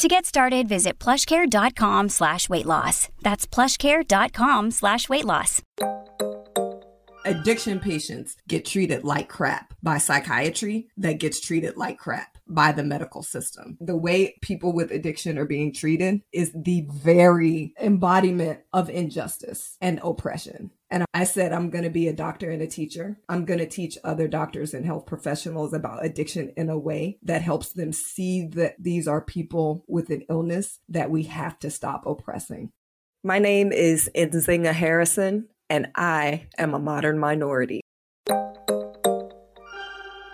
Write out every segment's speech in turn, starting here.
To get started, visit plushcare.com slash weight loss. That's plushcare.com slash weight loss. Addiction patients get treated like crap by psychiatry that gets treated like crap by the medical system. The way people with addiction are being treated is the very embodiment of injustice and oppression. And I said, I'm going to be a doctor and a teacher. I'm going to teach other doctors and health professionals about addiction in a way that helps them see that these are people with an illness that we have to stop oppressing. My name is Nzinga Harrison, and I am a modern minority.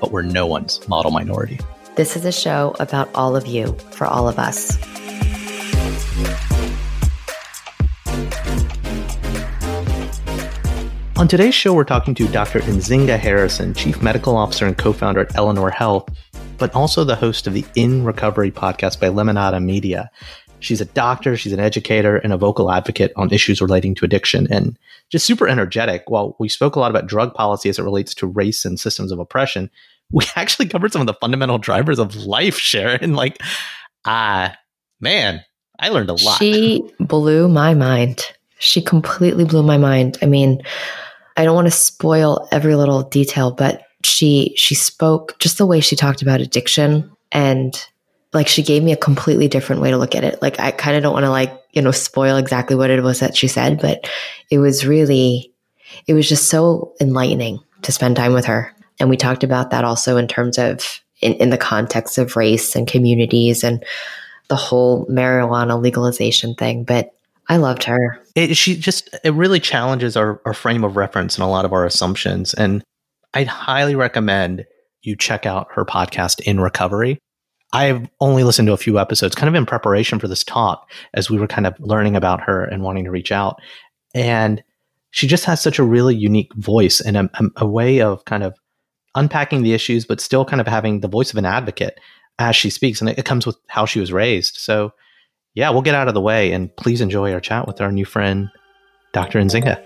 but we're no one's model minority. This is a show about all of you for all of us. On today's show, we're talking to Dr. Nzinga Harrison, Chief Medical Officer and co founder at Eleanor Health, but also the host of the In Recovery podcast by Lemonada Media. She's a doctor, she's an educator, and a vocal advocate on issues relating to addiction and just super energetic. While we spoke a lot about drug policy as it relates to race and systems of oppression, we actually covered some of the fundamental drivers of life, Sharon. Like, ah, uh, man, I learned a lot. She blew my mind. She completely blew my mind. I mean, I don't want to spoil every little detail, but she she spoke just the way she talked about addiction and like she gave me a completely different way to look at it. Like I kind of don't want to like, you know, spoil exactly what it was that she said, but it was really it was just so enlightening to spend time with her. And we talked about that also in terms of in, in the context of race and communities and the whole marijuana legalization thing. But I loved her. It, she just it really challenges our, our frame of reference and a lot of our assumptions. And I'd highly recommend you check out her podcast in recovery I've only listened to a few episodes, kind of in preparation for this talk, as we were kind of learning about her and wanting to reach out. And she just has such a really unique voice and a, a, way of kind of unpacking the issues, but still kind of having the voice of an advocate as she speaks. And it, it comes with how she was raised. So, yeah, we'll get out of the way and please enjoy our chat with our new friend, Dr. Nzinga.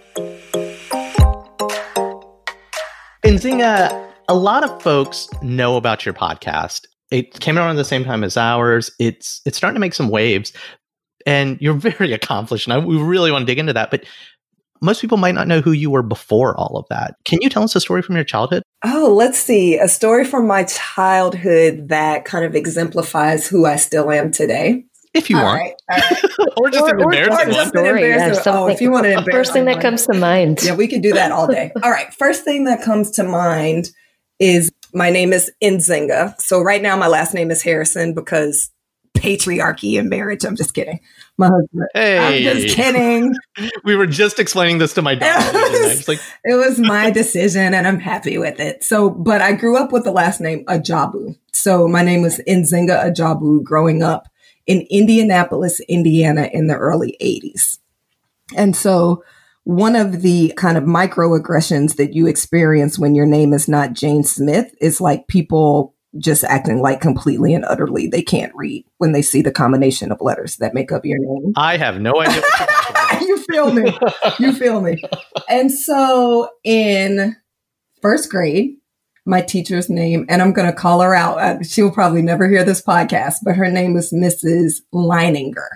Nzinga, a lot of folks know about your podcast it came around at the same time as ours. It's it's starting to make some waves, and you're very accomplished. And I, we really want to dig into that, but most people might not know who you were before all of that. Can you tell us a story from your childhood? Oh, let's see. A story from my childhood that kind of exemplifies who I still am today. If you all want. Right, right. or just or, an embarrassing or, or one. Yeah, oh, if you want an embarrassing First thing that comes to mind. Yeah, we could do that all day. all right. First thing that comes to mind is my name is Nzinga. So right now my last name is Harrison because patriarchy and marriage. I'm just kidding. My husband. Hey. I'm just kidding. we were just explaining this to my dad. It was, like- it was my decision and I'm happy with it. So, but I grew up with the last name Ajabu. So my name was Nzinga Ajabu growing up in Indianapolis, Indiana in the early 80s. And so one of the kind of microaggressions that you experience when your name is not Jane Smith is like people just acting like completely and utterly they can't read when they see the combination of letters that make up your name. I have no idea. you feel me? You feel me? And so in first grade, my teacher's name, and I'm going to call her out. Uh, she'll probably never hear this podcast, but her name was Mrs. Leininger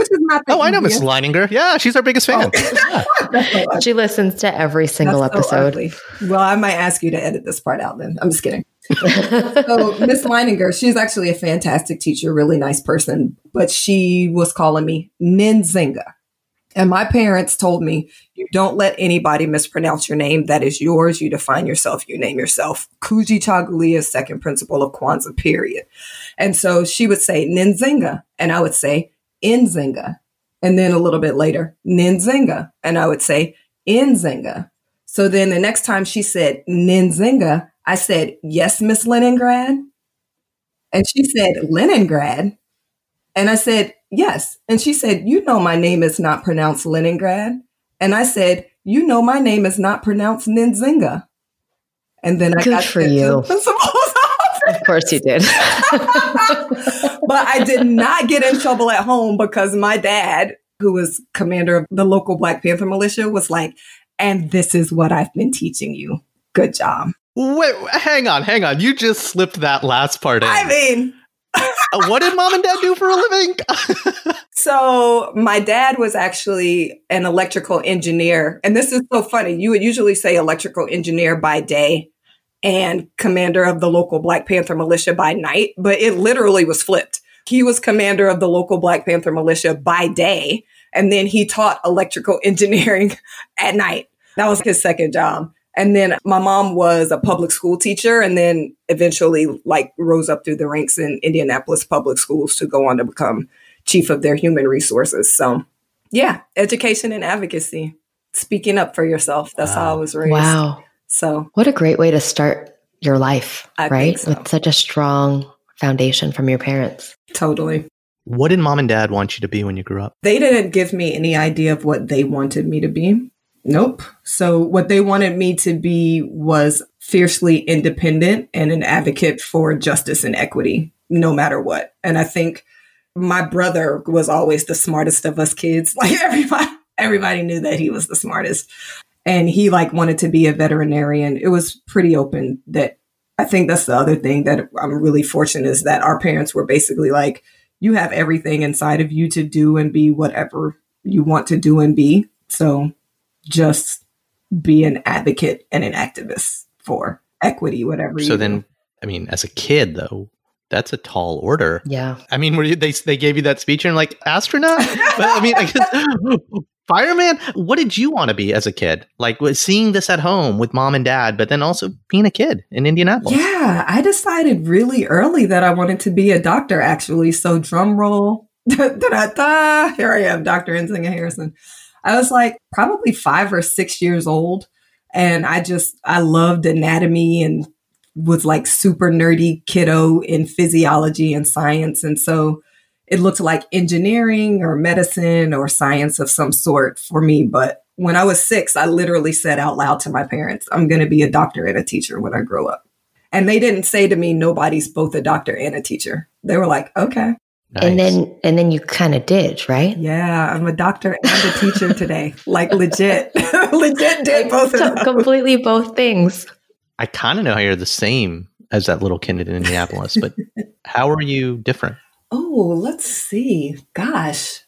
which is not. oh, I know Miss Leininger. Yeah, she's our biggest fan. Oh. she listens to every single That's episode. So well, I might ask you to edit this part out. Then I'm just kidding. so Miss Leininger, she's actually a fantastic teacher, really nice person, but she was calling me Ninzinga. And my parents told me, you don't let anybody mispronounce your name. That is yours. You define yourself. You name yourself. Kujichagulia, second principle of Kwanzaa, period. And so she would say Ninzinga, and I would say Inzinga. And then a little bit later, Ninzinga, and I would say Inzinga. So then the next time she said Ninzinga, I said, yes, Miss Leningrad. And she said, Leningrad. And I said, yes. And she said, you know, my name is not pronounced Leningrad. And I said, you know, my name is not pronounced Ninzinga. And then I Good got for you. of course you did. but I did not get in trouble at home because my dad, who was commander of the local Black Panther militia, was like, and this is what I've been teaching you. Good job. Wait, hang on, hang on. You just slipped that last part in. I mean, Uh, what did mom and dad do for a living? so my dad was actually an electrical engineer. And this is so funny. You would usually say electrical engineer by day and commander of the local Black Panther militia by night, but it literally was flipped. He was commander of the local Black Panther militia by day, and then he taught electrical engineering at night. That was his second job. And then my mom was a public school teacher and then eventually like rose up through the ranks in Indianapolis public schools to go on to become chief of their human resources. So yeah, education and advocacy, speaking up for yourself. That's wow. how I was raised. Wow. So what a great way to start your life, I right? so. With such a strong foundation from your parents. Totally. What did mom and dad want you to be when you grew up? They didn't give me any idea of what they wanted me to be. Nope. So what they wanted me to be was fiercely independent and an advocate for justice and equity, no matter what. And I think my brother was always the smartest of us kids. Like everybody, everybody knew that he was the smartest. And he like wanted to be a veterinarian. It was pretty open that I think that's the other thing that I'm really fortunate is that our parents were basically like, you have everything inside of you to do and be whatever you want to do and be. So just be an advocate and an activist for equity, whatever. So then, I mean, as a kid though, that's a tall order. Yeah. I mean, were you, they they gave you that speech and like astronaut? but, I mean, I guess, fireman. What did you want to be as a kid? Like seeing this at home with mom and dad, but then also being a kid in Indianapolis. Yeah, I decided really early that I wanted to be a doctor. Actually, so drum roll. Here I am, Dr. Nzinga Harrison. I was like probably five or six years old. And I just, I loved anatomy and was like super nerdy kiddo in physiology and science. And so it looked like engineering or medicine or science of some sort for me. But when I was six, I literally said out loud to my parents, I'm going to be a doctor and a teacher when I grow up. And they didn't say to me, nobody's both a doctor and a teacher. They were like, okay. Nice. And then and then you kind of did, right? Yeah, I'm a doctor and a teacher today. Like legit. legit did both of them. Completely both things. I kind of know how you're the same as that little kid in Indianapolis, but how are you different? Oh, let's see. Gosh.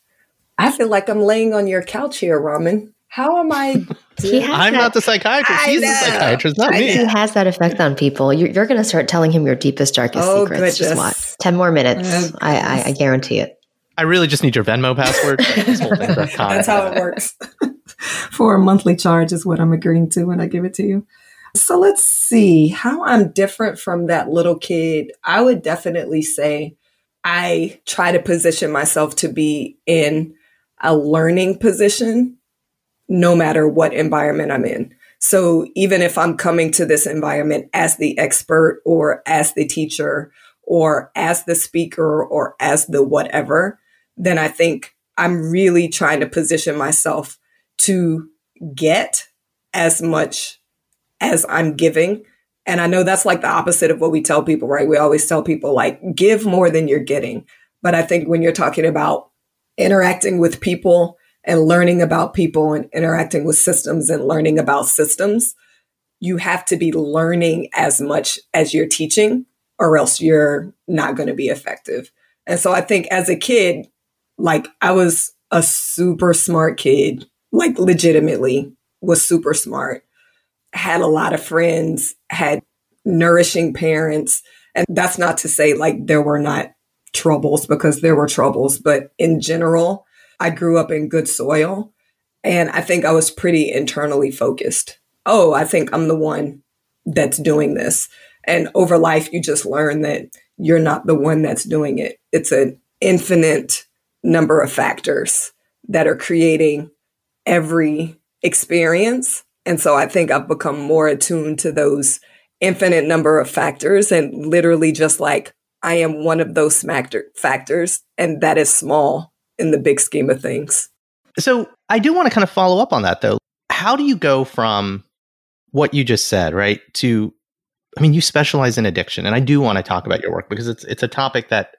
I feel like I'm laying on your couch here, Raman. How am I? I'm that, not the psychiatrist. I He's know, the psychiatrist, not I me. He has that effect on people. You're, you're going to start telling him your deepest, darkest Oh, secrets. Just watch. 10 more minutes. Oh, I, I, I guarantee it. I really just need your Venmo password. This whole thing's iconic. That's how it works. For a monthly charge is what I'm agreeing to when I give it to you. So let's see how I'm different from that little kid. I would definitely say I try to position myself to be in a learning position no matter what environment I'm in. So even if I'm coming to this environment as the expert or as the teacher or as the speaker or as the whatever, then I think I'm really trying to position myself to get as much as I'm giving. And I know that's like the opposite of what we tell people, right? We always tell people like give more than you're getting. But I think when you're talking about interacting with people and learning about people and interacting with systems and learning about systems, you have to be learning as much as you're teaching, or else you're not going to be effective. And so I think as a kid, like I was a super smart kid, like legitimately was super smart, had a lot of friends, had nourishing parents. And that's not to say like there were not troubles because there were troubles, but in general, I grew up in good soil and I think I was pretty internally focused. Oh, I think I'm the one that's doing this. And over life, you just learn that you're not the one that's doing it. It's an infinite number of factors that are creating every experience. And so I think I've become more attuned to those infinite number of factors and literally just like I am one of those factors and that is small in the big scheme of things. So I do want to kind of follow up on that though. How do you go from what you just said, right, to I mean, you specialize in addiction, and I do want to talk about your work because it's it's a topic that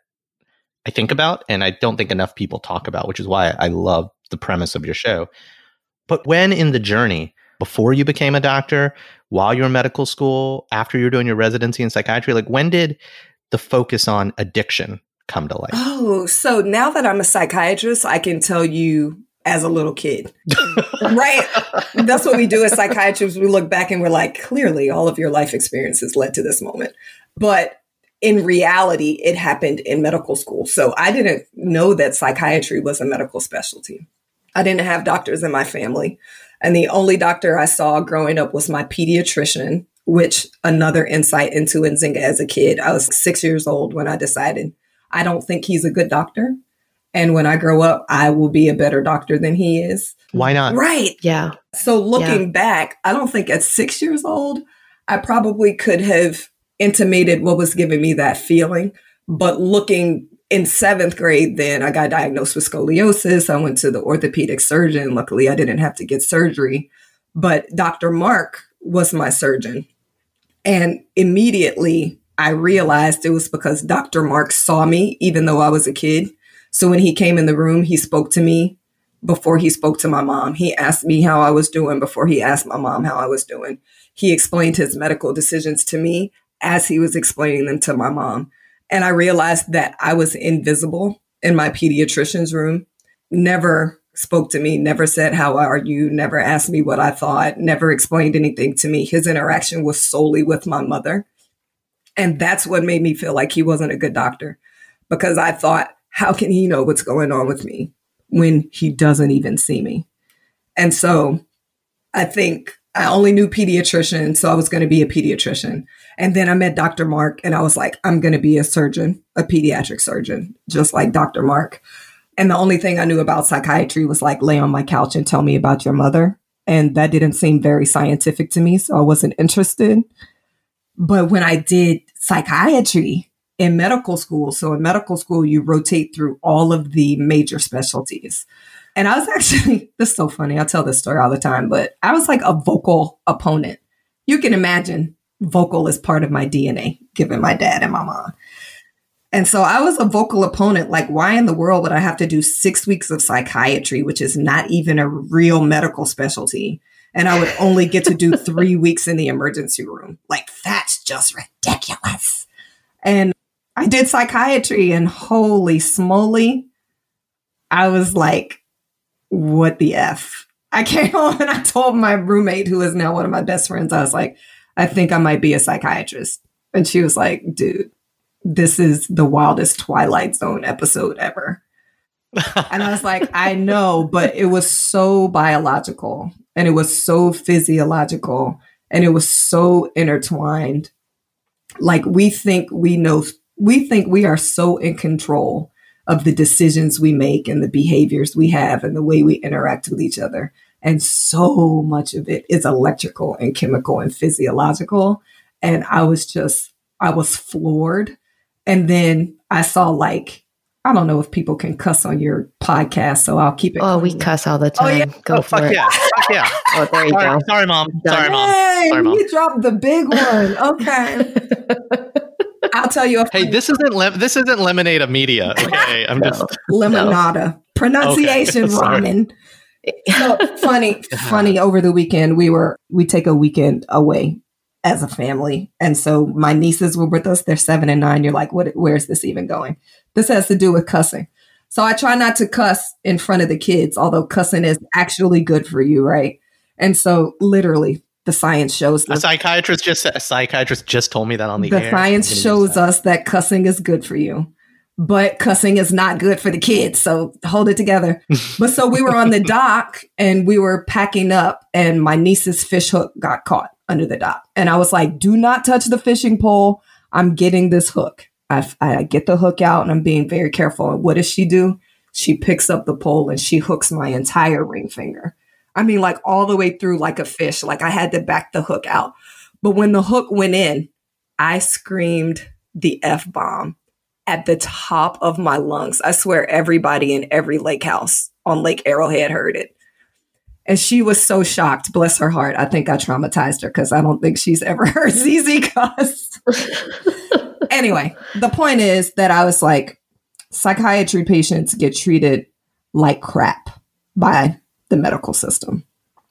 I think about and I don't think enough people talk about, which is why I love the premise of your show. But when in the journey, before you became a doctor, while you were in medical school, after you were doing your residency in psychiatry, like when did the focus on addiction come to life? Oh, so now that I'm a psychiatrist, I can tell you as a little kid. right? That's what we do as psychiatrists. We look back and we're like, clearly all of your life experiences led to this moment. But in reality, it happened in medical school. So I didn't know that psychiatry was a medical specialty. I didn't have doctors in my family. And the only doctor I saw growing up was my pediatrician, which another insight into Nzinga as a kid. I was six years old when I decided I don't think he's a good doctor. And when I grow up, I will be a better doctor than he is. Why not? Right. Yeah. So looking yeah. back, I don't think at six years old, I probably could have intimated what was giving me that feeling. But looking in seventh grade, then I got diagnosed with scoliosis. I went to the orthopedic surgeon. Luckily, I didn't have to get surgery, but Dr. Mark was my surgeon. And immediately I realized it was because Dr. Mark saw me, even though I was a kid. So when he came in the room, he spoke to me before he spoke to my mom. He asked me how I was doing before he asked my mom how I was doing. He explained his medical decisions to me as he was explaining them to my mom. And I realized that I was invisible in my pediatrician's room, never spoke to me, never said, How are you? Never asked me what I thought, never explained anything to me. His interaction was solely with my mother. And that's what made me feel like he wasn't a good doctor because I thought, How can he know what's going on with me when he doesn't even see me? And so I think I only knew pediatrician, so I was going to be a pediatrician. And then I met Dr. Mark and I was like, I'm going to be a surgeon, a pediatric surgeon, just like Dr. Mark. And the only thing I knew about psychiatry was like lay on my couch and tell me about your mother. And that didn't seem very scientific to me, so I wasn't interested. But when I did psychiatry in medical school, so in medical school, you rotate through all of the major specialties. And I was actually, this is so funny. I tell this story all the time, but I was like a vocal opponent. You can imagine vocal is part of my DNA, given my dad and my mom. And so I was a vocal opponent. Like, why in the world would I have to do six weeks of psychiatry, which is not even a real medical specialty? And I would only get to do three weeks in the emergency room. Like, that's just ridiculous. And I did psychiatry, and holy smoly, I was like, what the F? I came home and I told my roommate, who is now one of my best friends, I was like, I think I might be a psychiatrist. And she was like, dude, this is the wildest Twilight Zone episode ever. and I was like, I know, but it was so biological and it was so physiological and it was so intertwined. Like we think we know, we think we are so in control of the decisions we make and the behaviors we have and the way we interact with each other. And so much of it is electrical and chemical and physiological. And I was just, I was floored. And then I saw like, I don't know if people can cuss on your podcast, so I'll keep it. Oh, clean. we cuss all the time. Oh, yeah. Go oh, for it. Yeah. Fuck yeah. oh, there you sorry, go. Sorry, mom. Sorry, mom. Hey, sorry, mom. You dropped the big one. Okay. I'll tell you. hey, this isn't lim- this isn't lemonade of media. Okay, I'm just limonada no. pronunciation okay. ramen. So funny, funny. Over the weekend, we were we take a weekend away as a family, and so my nieces were with us. They're seven and nine. You're like, what? Where's this even going? This has to do with cussing. So I try not to cuss in front of the kids, although cussing is actually good for you, right? And so literally the science shows a psychiatrist just a psychiatrist just told me that on the, the air. science shows us that cussing is good for you but cussing is not good for the kids. So hold it together. but so we were on the dock and we were packing up, and my niece's fish hook got caught under the dock. And I was like, do not touch the fishing pole. I'm getting this hook. I, I get the hook out and I'm being very careful. And what does she do? She picks up the pole and she hooks my entire ring finger. I mean, like all the way through like a fish. Like I had to back the hook out. But when the hook went in, I screamed the F bomb at the top of my lungs. I swear everybody in every lake house on Lake Arrowhead heard it. And she was so shocked, bless her heart. I think I traumatized her because I don't think she's ever heard ZZ cuss. anyway, the point is that I was like, psychiatry patients get treated like crap by the medical system.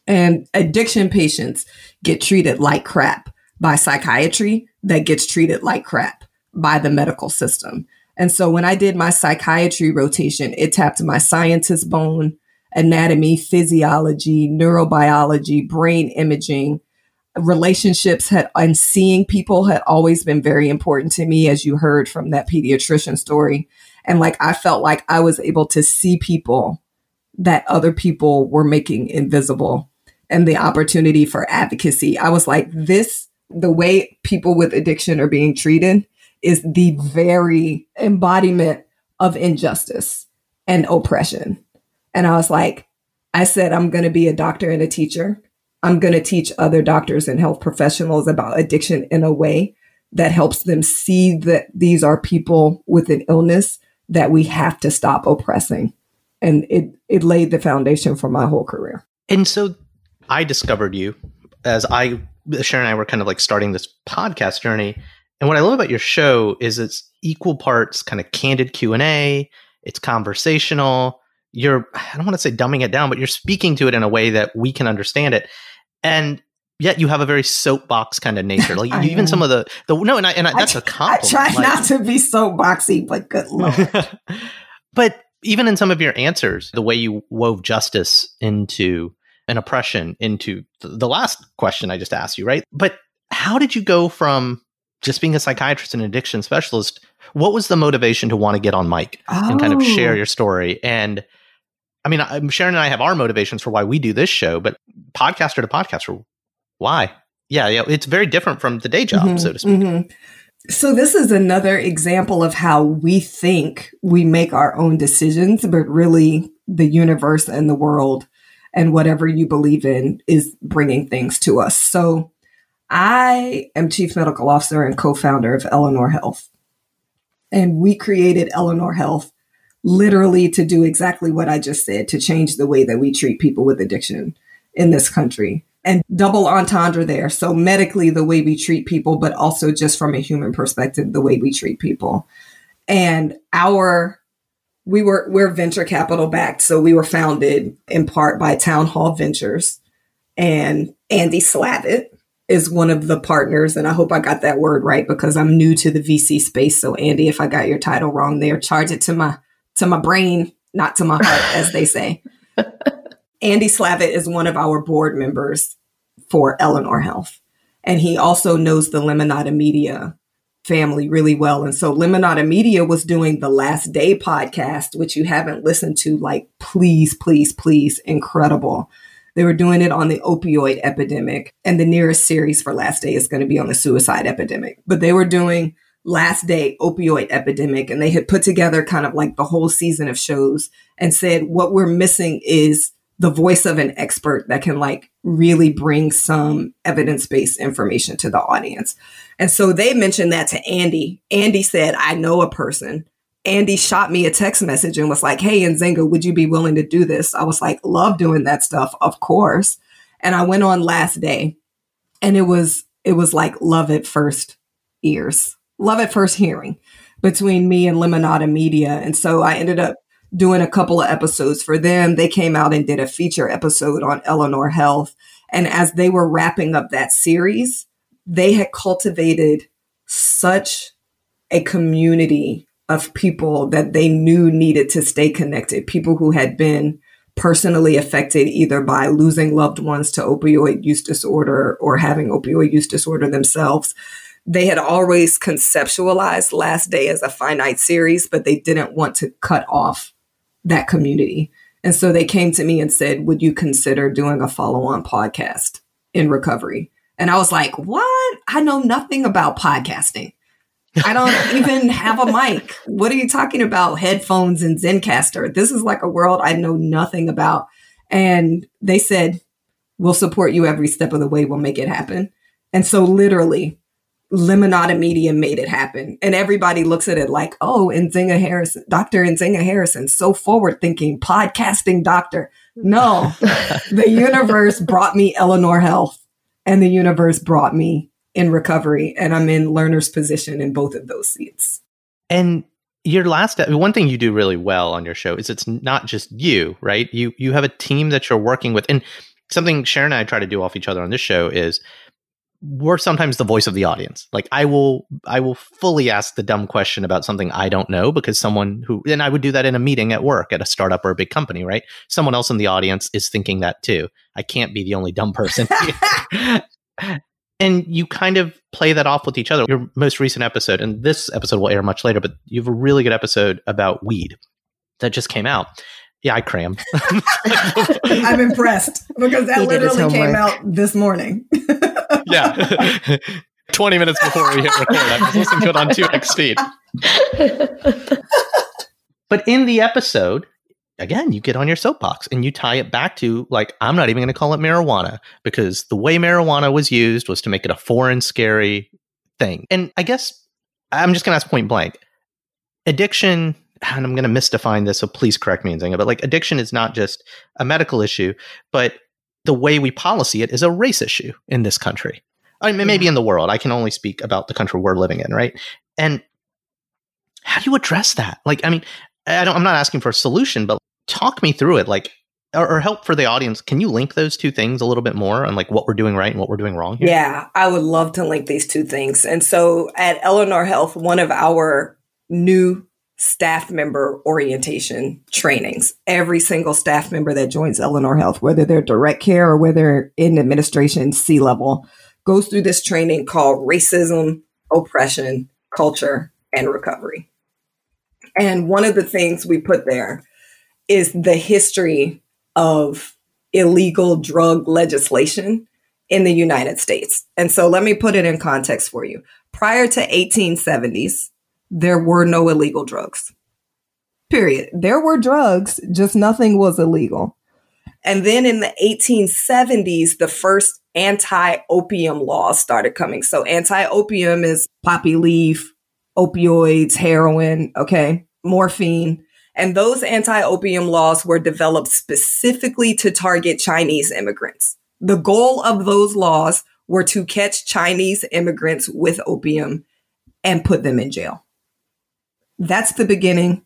And addiction patients get treated like crap by psychiatry that gets treated like crap by the medical system. And so when I did my psychiatry rotation, it tapped my scientist bone, anatomy, physiology, neurobiology, brain imaging, relationships had and seeing people had always been very important to me as you heard from that pediatrician story and like i felt like i was able to see people that other people were making invisible and the opportunity for advocacy i was like this the way people with addiction are being treated is the very embodiment of injustice and oppression. And I was like, I said, I'm going to be a doctor and a teacher. I'm going to teach other doctors and health professionals about addiction in a way that helps them see that these are people with an illness that we have to stop oppressing. And it, it laid the foundation for my whole career. And so I discovered you as I, Sharon and I were kind of like starting this podcast journey. And what I love about your show is it's equal parts kind of candid Q&A, it's conversational. You're I don't want to say dumbing it down, but you're speaking to it in a way that we can understand it. And yet you have a very soapbox kind of nature. Like even some of the the no, and I and I, that's I, a compliment. I try like, not to be soapboxy, but good lord. but even in some of your answers, the way you wove justice into an oppression into the last question I just asked you, right? But how did you go from just being a psychiatrist and addiction specialist, what was the motivation to want to get on mic oh. and kind of share oh. your story? And I mean, Sharon and I have our motivations for why we do this show, but podcaster to podcaster, why? Yeah, yeah, it's very different from the day job, mm-hmm, so to speak. Mm-hmm. So this is another example of how we think we make our own decisions, but really the universe and the world and whatever you believe in is bringing things to us. So I am chief medical officer and co-founder of Eleanor Health. And we created Eleanor Health literally to do exactly what I just said, to change the way that we treat people with addiction in this country. And double entendre there. So medically, the way we treat people, but also just from a human perspective, the way we treat people. And our we were we're venture capital backed so we were founded in part by town hall ventures and andy slavitt is one of the partners. And I hope I got that word right because I'm new to the VC space. So Andy, if I got your title wrong there, charge it to my to my brain, not to my heart, as they say. Andy Slavitt is one of our board members for Eleanor Health. And he also knows the Lemonada Media family really well. And so Lemonada Media was doing the Last Day podcast, which you haven't listened to, like, please, please, please, incredible. They were doing it on the opioid epidemic, and the nearest series for Last Day is going to be on the suicide epidemic. But they were doing Last Day opioid epidemic, and they had put together kind of like the whole season of shows and said, what we're missing is the voice of an expert that can like really bring some evidence based information to the audience. And so they mentioned that to Andy. Andy said, I know a person Andy shot me a text message and was like, Hey, Nzinga, would you be willing to do this? I was like, love doing that stuff, of course. And I went on last day and it was, it was like love at first ears, love at first hearing between me and Lemonada Media. And so I ended up doing a couple of episodes for them. They came out and did a feature episode on Eleanor Health. And as they were wrapping up that series, they had cultivated such a community of people that they knew needed to stay connected, people who had been personally affected either by losing loved ones to opioid use disorder or having opioid use disorder themselves. they had always conceptualized Last Day as a finite series, but they didn't want to cut off that community. And so they came to me and said, Would you consider doing a follow on podcast in recovery? And I was like, What? I know nothing about podcasting. I don't even have a mic. What are you talking about? Headphones and Zencastr. This is like a world I know nothing about. And they said, We'll support you every step of the way. We'll make it happen. And so, literally, Lemonada Media made it happen. And everybody looks at it like, oh, Nzinga Harrison, Dr. Nzinga Harrison, so forward thinking, podcasting doctor. No, the universe brought me Eleanor Health and the universe brought me in recovery. And I'm in learner's position in both of those seats. And your last one thing you do really well on your show is it's not just you, right? You you have a team that you're working with. And something Sharon and I try to do off each other on this show is we're sometimes the voice of the audience. Like I will, I will fully ask the dumb question about something I don't know because someone who, and I would do that in a meeting at work at a startup or a big company, right? Someone else in the audience is thinking that too. I can't be the only dumb person. and you kind of play that off with each other. Your most recent episode, and this episode will air much later, but you have a really good episode about weed that just came out. Yeah, I cram. I'm impressed because that literally came out this morning yeah. 20 minutes before we hit record. I was listening to it on 2x speed. but in the episode, again, you get on your soapbox and you tie it back to like, I'm not even going to call it marijuana because the way marijuana was used was to make it a foreign, scary thing. And I guess I'm just going to ask point blank addiction. And I'm going to misdefine this, so please correct me, Nzinga. But like, addiction is not just a medical issue, but the way we policy it is a race issue in this country. I mean, maybe in the world. I can only speak about the country we're living in, right? And how do you address that? Like, I mean, I don't, I'm not asking for a solution, but talk me through it. Like, or, or, help for the audience. Can you link those two things a little bit more on like what we're doing right and what we're doing wrong here? Yeah, I would love to link these two things. And so at Eleanor Health, one of our new staff member orientation trainings. Every single staff member that joins Eleanor Health, whether they're direct care or whether in administration C level, goes through this training called racism, oppression, culture, and recovery. And one of the things we put there is the history of illegal drug legislation in the United States. And so let me put it in context for you. Prior to 1870s, there were no illegal drugs. Period. There were drugs, just nothing was illegal. And then in the 1870s, the first anti opium laws started coming. So, anti opium is poppy leaf, opioids, heroin, okay, morphine. And those anti opium laws were developed specifically to target Chinese immigrants. The goal of those laws were to catch Chinese immigrants with opium and put them in jail. That's the beginning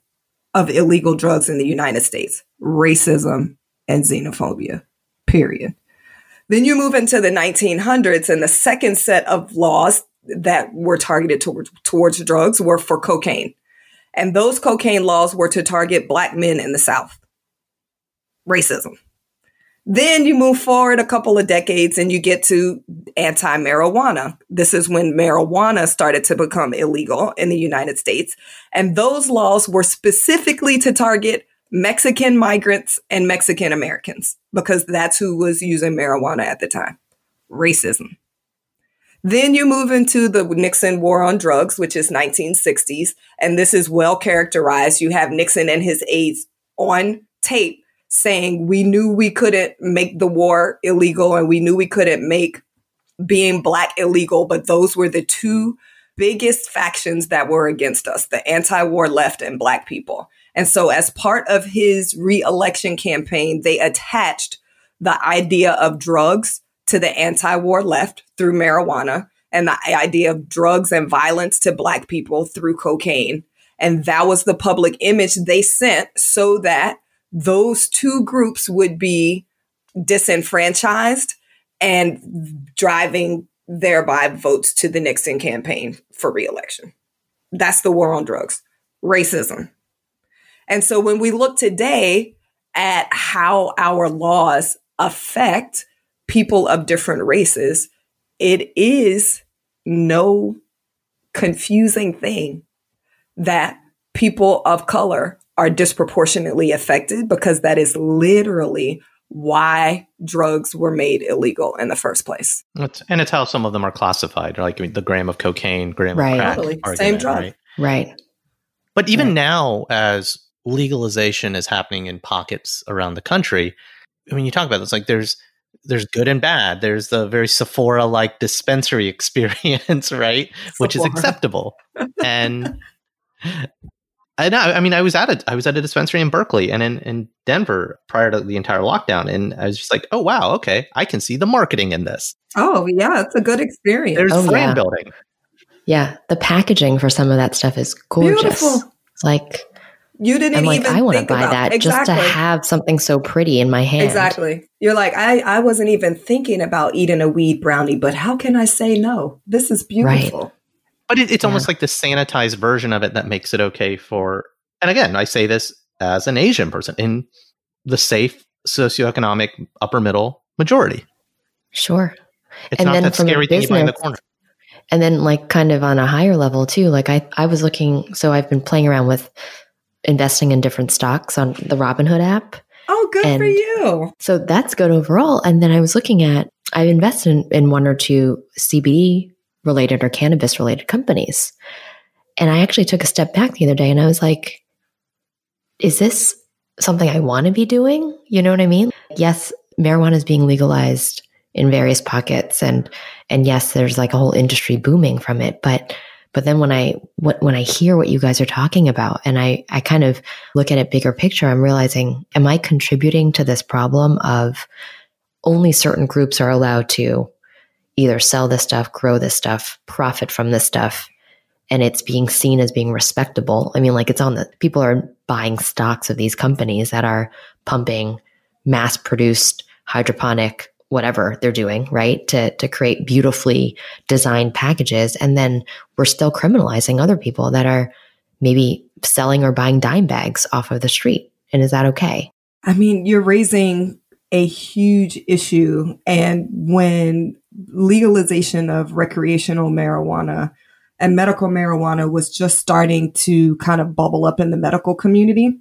of illegal drugs in the United States racism and xenophobia, period. Then you move into the 1900s, and the second set of laws that were targeted towards, towards drugs were for cocaine. And those cocaine laws were to target Black men in the South. Racism. Then you move forward a couple of decades and you get to anti marijuana. This is when marijuana started to become illegal in the United States. And those laws were specifically to target Mexican migrants and Mexican Americans because that's who was using marijuana at the time. Racism. Then you move into the Nixon war on drugs, which is 1960s. And this is well characterized. You have Nixon and his aides on tape saying we knew we couldn't make the war illegal and we knew we couldn't make being black illegal, but those were the two biggest factions that were against us the anti war left and black people. And so, as part of his re-election campaign, they attached the idea of drugs to the anti war left through marijuana and the idea of drugs and violence to black people through cocaine. And that was the public image they sent so that those two groups would be disenfranchised and driving thereby votes to the Nixon campaign for reelection. That's the war on drugs, racism. And so when we look today at how our laws affect people of different races, it is no confusing thing that people of color are disproportionately affected because that is literally why drugs were made illegal in the first place. It's, and it's how some of them are classified, like the gram of cocaine, gram Right. of crack. Totally. argument, Same drug. right? Right. But even Right. now, as legalization is happening in pockets around the country, I mean, you talk about this like there's there's good and bad. There's the very Sephora like dispensary experience, right? Which is acceptable. and I know. I mean, I was at a I was at a dispensary in Berkeley and in, in Denver prior to the entire lockdown, and I was just like, oh wow, okay, I can see the marketing in this. Oh, yeah, it's a good experience. There's Oh, brand yeah. building. Yeah. The packaging for some of that stuff is gorgeous. Beautiful. It's like You didn't I'm like, even I want to buy about that exactly. just to have something so pretty in my hand. Exactly. You're like, I, I wasn't even thinking about eating a weed brownie, but how can I say no? This is beautiful. But it, it's Yeah. almost like the sanitized version of it that makes it okay for. And again, I say this as an Asian person in the safe socioeconomic upper middle majority. Sure. It's And not then that from a scary thing you buy in the corner. And then like kind of on a higher level too, like I, I was looking so I've been playing around with investing in different stocks on the Robinhood app. Oh, good for you. So that's good overall. And then I was looking at I've invested in, in one or two CBD related or cannabis related companies. And I actually took a step back the other day and I was like, is this something I want to be doing? You know what I mean? Yes, marijuana is being legalized in various pockets and and yes, there's like a whole industry booming from it, but but then when I when I hear what you guys are talking about and I I kind of look at it bigger picture, I'm realizing am I contributing to this problem of only certain groups are allowed to either sell this stuff, grow this stuff, profit from this stuff, and it's being seen as being respectable. I mean, like it's on the people are buying stocks of these companies that are pumping mass produced hydroponic whatever they're doing, right? To to create beautifully designed packages and then we're still criminalizing other people that are maybe selling or buying dime bags off of the street. And is that okay? I mean, you're raising a huge issue. And when legalization of recreational marijuana and medical marijuana was just starting to kind of bubble up in the medical community,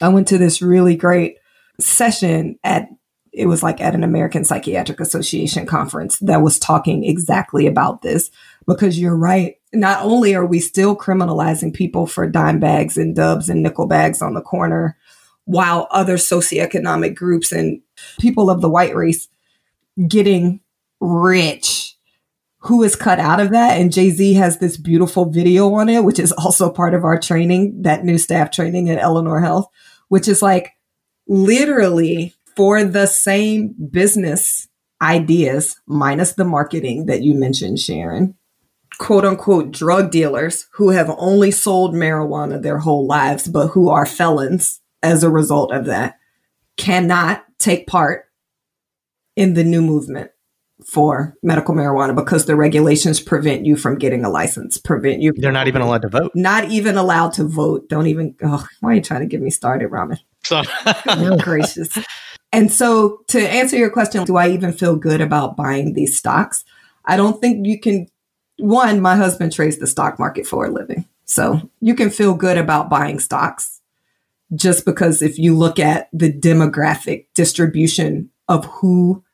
I went to this really great session at it was like at an American Psychiatric Association conference that was talking exactly about this because you're right. Not only are we still criminalizing people for dime bags and dubs and nickel bags on the corner, while other socioeconomic groups and people of the white race getting rich. Who is cut out of that? And jay-z has this beautiful video on it which is also part of our training that new staff training at eleanor health which is like literally for the same business ideas minus the marketing that you mentioned sharon. Quote unquote drug dealers who have only sold marijuana their whole lives but who are felons as a result of that cannot take part in the new movement for medical marijuana because the regulations prevent you from getting a license, prevent you. They're not even allowed to vote. Not even allowed to vote. Don't even. Oh, why are you trying to get me started, Raman? So oh, gracious. And so, to answer your question, do I even feel good about buying these stocks? I don't think you can. One, my husband trades the stock market for a living. So, you can feel good about buying stocks just because if you look at the demographic distribution of who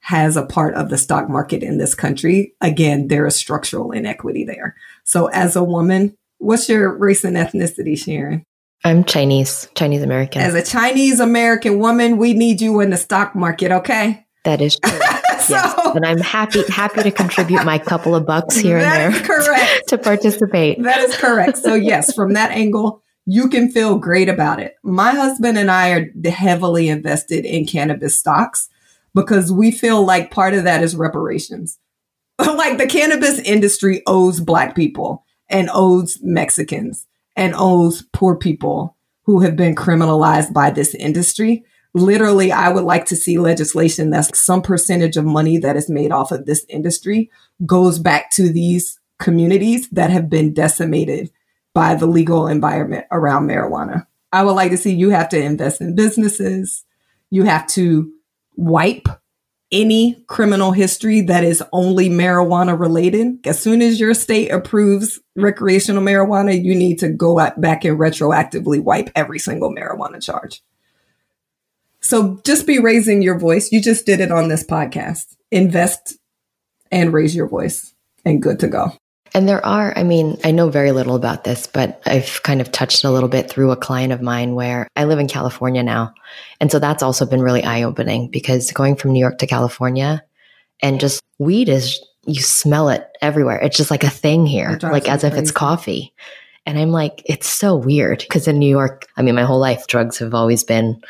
has a part of the stock market in this country, again, there is structural inequity there. So, as a woman, what's your race and ethnicity, Sharon? I'm Chinese, Chinese American. As a Chinese American woman, we need you in the stock market, okay? that is true. so yes. And I'm happy happy to contribute my couple of bucks here and there is correct. to participate. That is correct. So yes, from that angle, you can feel great about it. My husband and I are heavily invested in cannabis stocks because we feel like part of that is reparations. like the cannabis industry owes black people and owes Mexicans and owes poor people who have been criminalized by this industry. Literally, I would like to see legislation that some percentage of money that is made off of this industry goes back to these communities that have been decimated by the legal environment around marijuana. I would like to see you have to invest in businesses. You have to wipe any criminal history that is only marijuana related, as soon as your state approves recreational marijuana, you need to go back and retroactively wipe every single marijuana charge. So just be raising your voice. You just did it on this podcast. Invest and raise your voice, and good to go. And there are, I mean, I know very little about this, but I've kind of touched a little bit through a client of mine where I live in California now. And so that's also been really eye opening because going from New York to California and just weed is, you smell it everywhere. It's just like a thing here, like as crazy. if it's coffee. And I'm like, it's so weird because in New York, I mean, my whole life, drugs have always been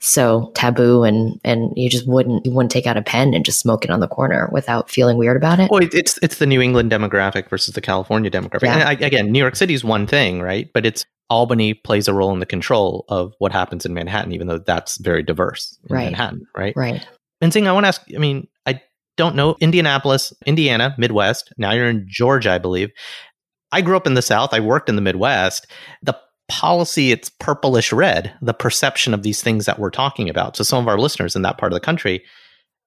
so taboo and and you just wouldn't you wouldn't take out a pen and just smoke it on the corner without feeling weird about it. Well, it's it's the New England demographic versus the California demographic. Yeah. And I, again, New York City is one thing, right? But it's Albany plays a role in the control of what happens in Manhattan, even though that's very diverse in right. Manhattan, right? Right. Nzinga, I want to ask. I mean, I don't know Indianapolis, Indiana, Midwest. Now you're in Georgia, I believe. I grew up in the South. I worked in the Midwest. The policy it's purplish red the perception of these things that we're talking about. So some of our listeners in that part of the country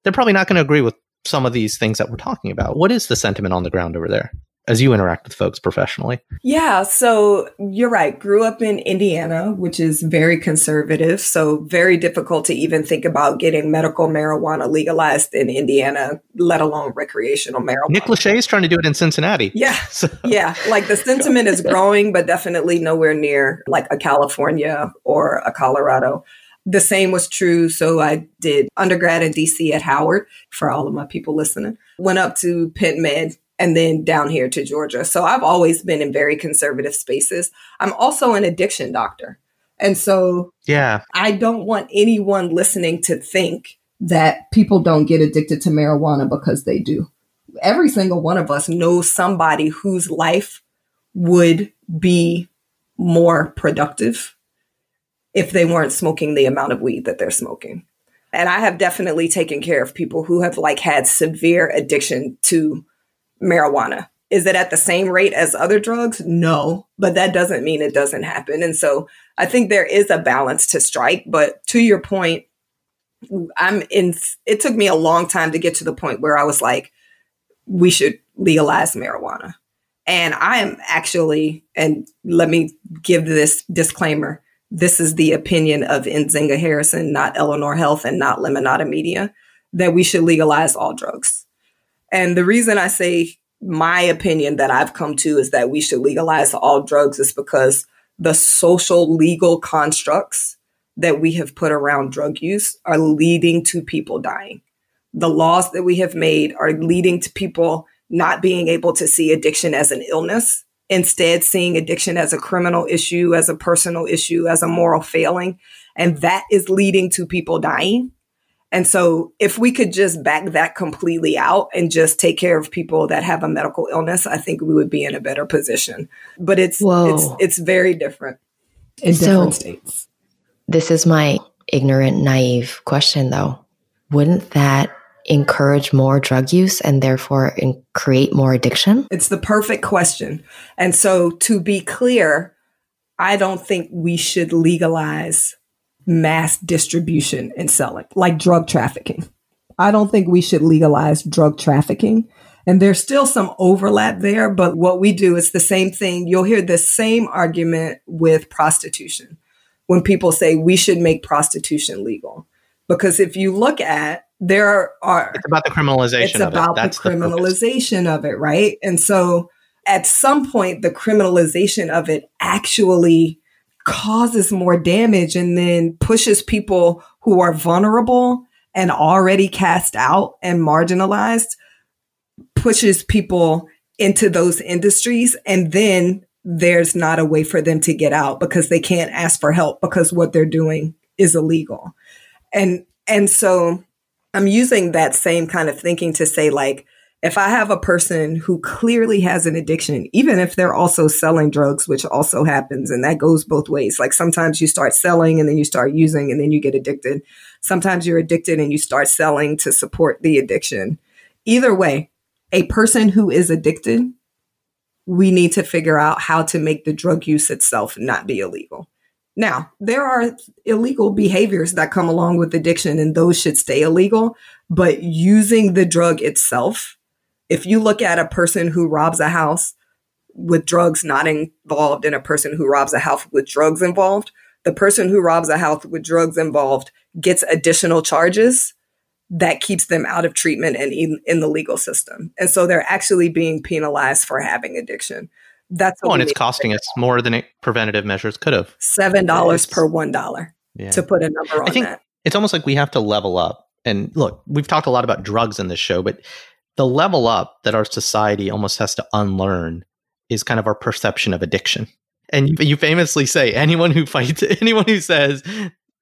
they're probably not going to agree with some of these things that we're talking about. What is the sentiment on the ground over there as you interact with folks professionally? Yeah, so you're right. Grew up in Indiana, which is very conservative. So, very difficult to even think about getting medical marijuana legalized in Indiana, let alone recreational marijuana. Nick Lachey is trying to do it in Cincinnati. Yeah. So. Yeah. Like the sentiment is growing, but definitely nowhere near like a California or a Colorado. The same was true. So, I did undergrad in DC at Howard for all of my people listening. Went up to Penn Med and then down here to Georgia. So I've always been in very conservative spaces. I'm also an addiction doctor. And so yeah, I don't want anyone listening to think that people don't get addicted to marijuana because they do. Every single one of us knows somebody whose life would be more productive if they weren't smoking the amount of weed that they're smoking. And I have definitely taken care of people who have like had severe addiction to marijuana. Is it at the same rate as other drugs? No, but that doesn't mean it doesn't happen. And so I think there is a balance to strike. But to your point, I'm in, it took me a long time to get to the point where I was like, we should legalize marijuana. And I am actually, and let me give this disclaimer this is the opinion of Nzinga Harrison, not Eleanor Health and not Lemonada Media, that we should legalize all drugs. And the reason I say my opinion that I've come to is that we should legalize all drugs is because the social legal constructs that we have put around drug use are leading to people dying. The laws that we have made are leading to people not being able to see addiction as an illness, instead, seeing addiction as a criminal issue, as a personal issue, as a moral failing. And that is leading to people dying. And so if we could just back that completely out and just take care of people that have a medical illness, I think we would be in a better position. But it's Whoa. it's it's very different in so, different states. This is my ignorant, naive question though. Wouldn't that encourage more drug use and therefore in- create more addiction? It's the perfect question. And so to be clear, I don't think we should legalize mass distribution and selling, like drug trafficking. I don't think we should legalize drug trafficking. And there's still some overlap there, but what we do is the same thing. You'll hear the same argument with prostitution when people say we should make prostitution legal. Because if you look at there are it's about the criminalization it's about the criminalization the of it, right? And so at some point the criminalization of it actually causes more damage and then pushes people who are vulnerable and already cast out and marginalized, pushes people into those industries. And then there's not a way for them to get out because they can't ask for help because what they're doing is illegal. And, and so I'm using that same kind of thinking to say like, if I have a person who clearly has an addiction, even if they're also selling drugs, which also happens, and that goes both ways. Like sometimes you start selling and then you start using and then you get addicted. Sometimes you're addicted and you start selling to support the addiction. Either way, a person who is addicted, we need to figure out how to make the drug use itself not be illegal. Now, there are illegal behaviors that come along with addiction, and those should stay illegal. But using the drug itself, if you look at a person who robs a house with drugs not involved and a person who robs a house with drugs involved, the person who robs a house with drugs involved gets additional charges that keeps them out of treatment and in, in the legal system. And so they're actually being penalized for having addiction. That's oh, and it's costing us more than it, preventative measures could have. Seven dollars per one dollar. Yeah. To put a number on I think that. It's almost like we have to level up. And look, we've talked a lot about drugs in this show, but the level up that our society almost has to unlearn is kind of our perception of addiction. And you, famously say anyone who fights, anyone who says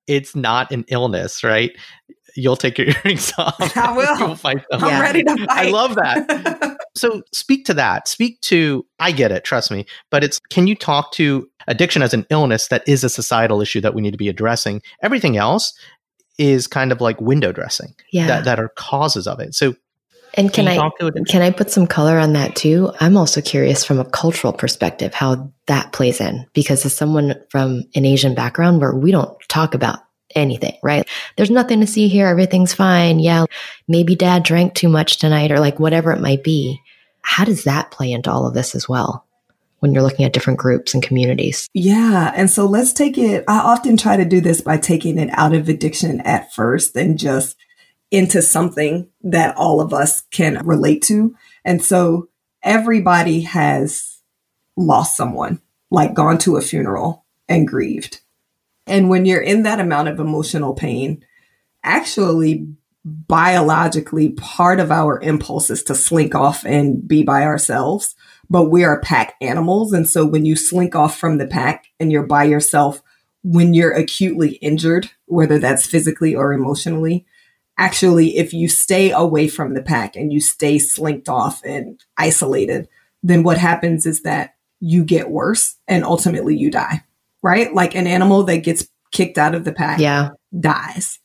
it's not an illness, right? You'll take your earrings off. I will. You'll fight them. I'm yeah. ready to fight. I love that. so speak to that. Speak to, I get it, trust me, but it's, can you talk to addiction as an illness that is a societal issue that we need to be addressing? Everything else is kind of like window dressing yeah. that, that are causes of it. So and can, can I can I put some color on that too? I'm also curious from a cultural perspective how that plays in because as someone from an Asian background where we don't talk about anything, right? There's nothing to see here. Everything's fine. Yeah, maybe dad drank too much tonight or like whatever it might be. How does that play into all of this as well? When you're looking at different groups and communities. Yeah. And so let's take it. I often try to do this by taking it out of addiction at first and just into something that all of us can relate to. And so everybody has lost someone, like gone to a funeral and grieved. And when you're in that amount of emotional pain, actually, biologically, part of our impulse is to slink off and be by ourselves. But we are pack animals. And so when you slink off from the pack and you're by yourself, when you're acutely injured, whether that's physically or emotionally, actually, if you stay away from the pack and you stay slinked off and isolated, then what happens is that you get worse and ultimately you die, right? Like an animal that gets kicked out of the pack yeah. dies.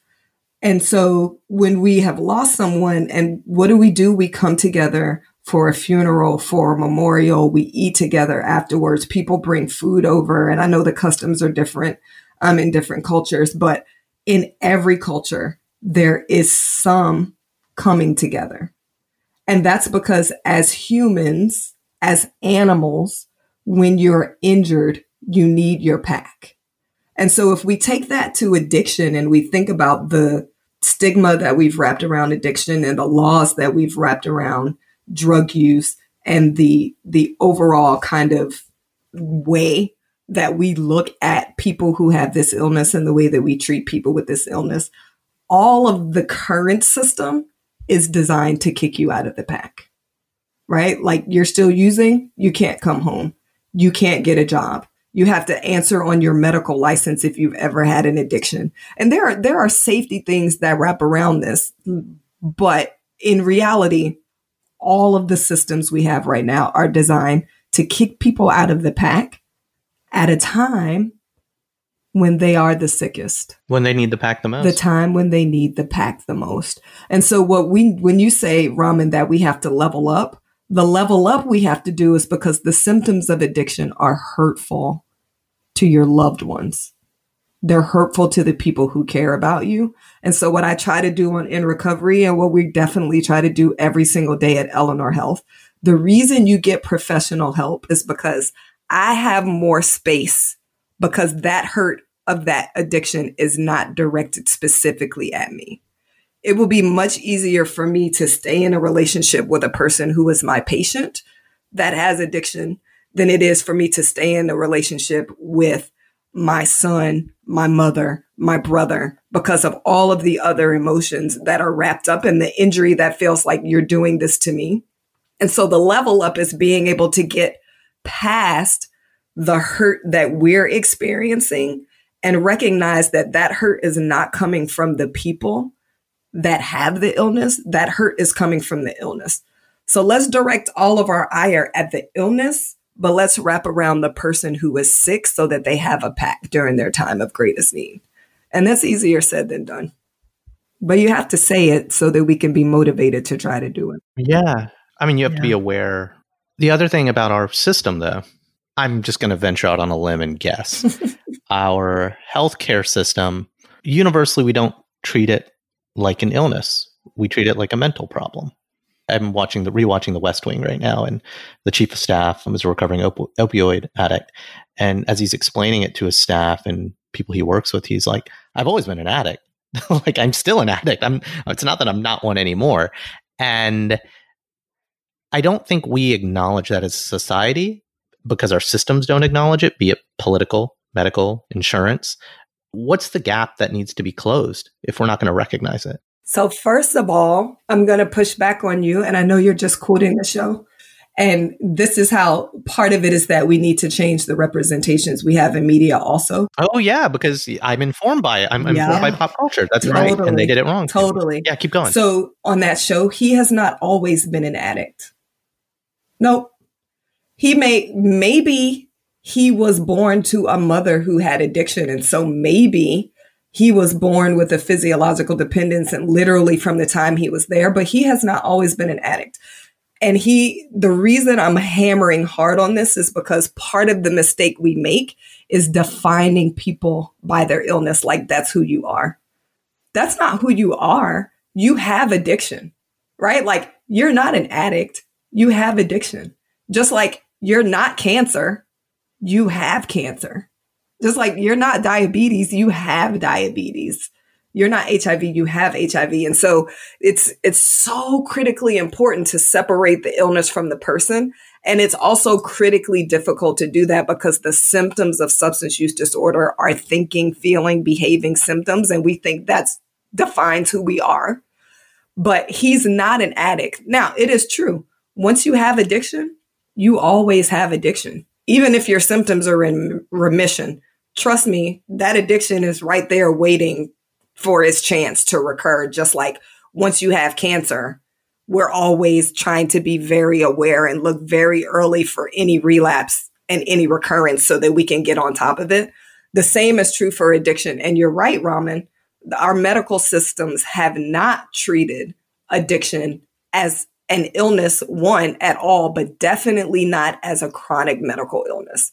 And so when we have lost someone and what do we do? We come together for a funeral, for a memorial. We eat together afterwards. People bring food over. And I know the customs are different um, in different cultures, but in every culture, there is some coming together. And that's because as humans, as animals, when you're injured, you need your pack. And so if we take that to addiction and we think about the stigma that we've wrapped around addiction and the laws that we've wrapped around drug use and the the overall kind of way that we look at people who have this illness and the way that we treat people with this illness all of the current system is designed to kick you out of the pack, right? Like you're still using, you can't come home. You can't get a job. You have to answer on your medical license if you've ever had an addiction. And there are, there are safety things that wrap around this. But in reality, all of the systems we have right now are designed to kick people out of the pack at a time when they are the sickest. When they need the pack the most. The time when they need the pack the most. And so what we when you say Raman that we have to level up, the level up we have to do is because the symptoms of addiction are hurtful to your loved ones. They're hurtful to the people who care about you. And so what I try to do on in recovery and what we definitely try to do every single day at Eleanor Health, the reason you get professional help is because I have more space because that hurt of that addiction is not directed specifically at me. It will be much easier for me to stay in a relationship with a person who is my patient that has addiction than it is for me to stay in a relationship with my son, my mother, my brother, because of all of the other emotions that are wrapped up in the injury that feels like you're doing this to me. And so the level up is being able to get past the hurt that we're experiencing and recognize that that hurt is not coming from the people that have the illness. That hurt is coming from the illness. So let's direct all of our ire at the illness, but let's wrap around the person who is sick so that they have a pack during their time of greatest need. And that's easier said than done. But you have to say it so that we can be motivated to try to do it. Yeah. I mean, you have yeah. to be aware. The other thing about our system, though, I'm just going to venture out on a limb and guess. our healthcare system, universally, we don't treat it like an illness. We treat it like a mental problem. I'm watching the rewatching The West Wing right now, and the chief of staff was a recovering op- opioid addict, and as he's explaining it to his staff and people he works with, he's like, "I've always been an addict. like I'm still an addict. I'm. It's not that I'm not one anymore." And I don't think we acknowledge that as a society because our systems don't acknowledge it, be it political, medical, insurance. What's the gap that needs to be closed if we're not going to recognize it? So, first of all, I'm going to push back on you. And I know you're just quoting the show. And this is how part of it is that we need to change the representations we have in media also. Oh, yeah, because I'm informed by it. I'm, I'm yeah. informed by pop culture. That's totally. right. And they did it wrong. Totally. Yeah, keep going. So, on that show, he has not always been an addict. Nope. He may, maybe he was born to a mother who had addiction. And so maybe he was born with a physiological dependence and literally from the time he was there, but he has not always been an addict. And he, the reason I'm hammering hard on this is because part of the mistake we make is defining people by their illness like that's who you are. That's not who you are. You have addiction, right? Like you're not an addict. You have addiction. Just like you're not cancer. You have cancer. Just like you're not diabetes, you have diabetes. You're not HIV, you have HIV. And so it's it's so critically important to separate the illness from the person. And it's also critically difficult to do that because the symptoms of substance use disorder are thinking, feeling, behaving symptoms. And we think that's defines who we are. But he's not an addict. Now, it is true. Once you have addiction, you always have addiction. Even if your symptoms are in remission, trust me, that addiction is right there waiting for its chance to recur. Just like once you have cancer, we're always trying to be very aware and look very early for any relapse and any recurrence so that we can get on top of it. The same is true for addiction. And you're right, Raman. Our medical systems have not treated addiction as an illness, one at all, but definitely not as a chronic medical illness.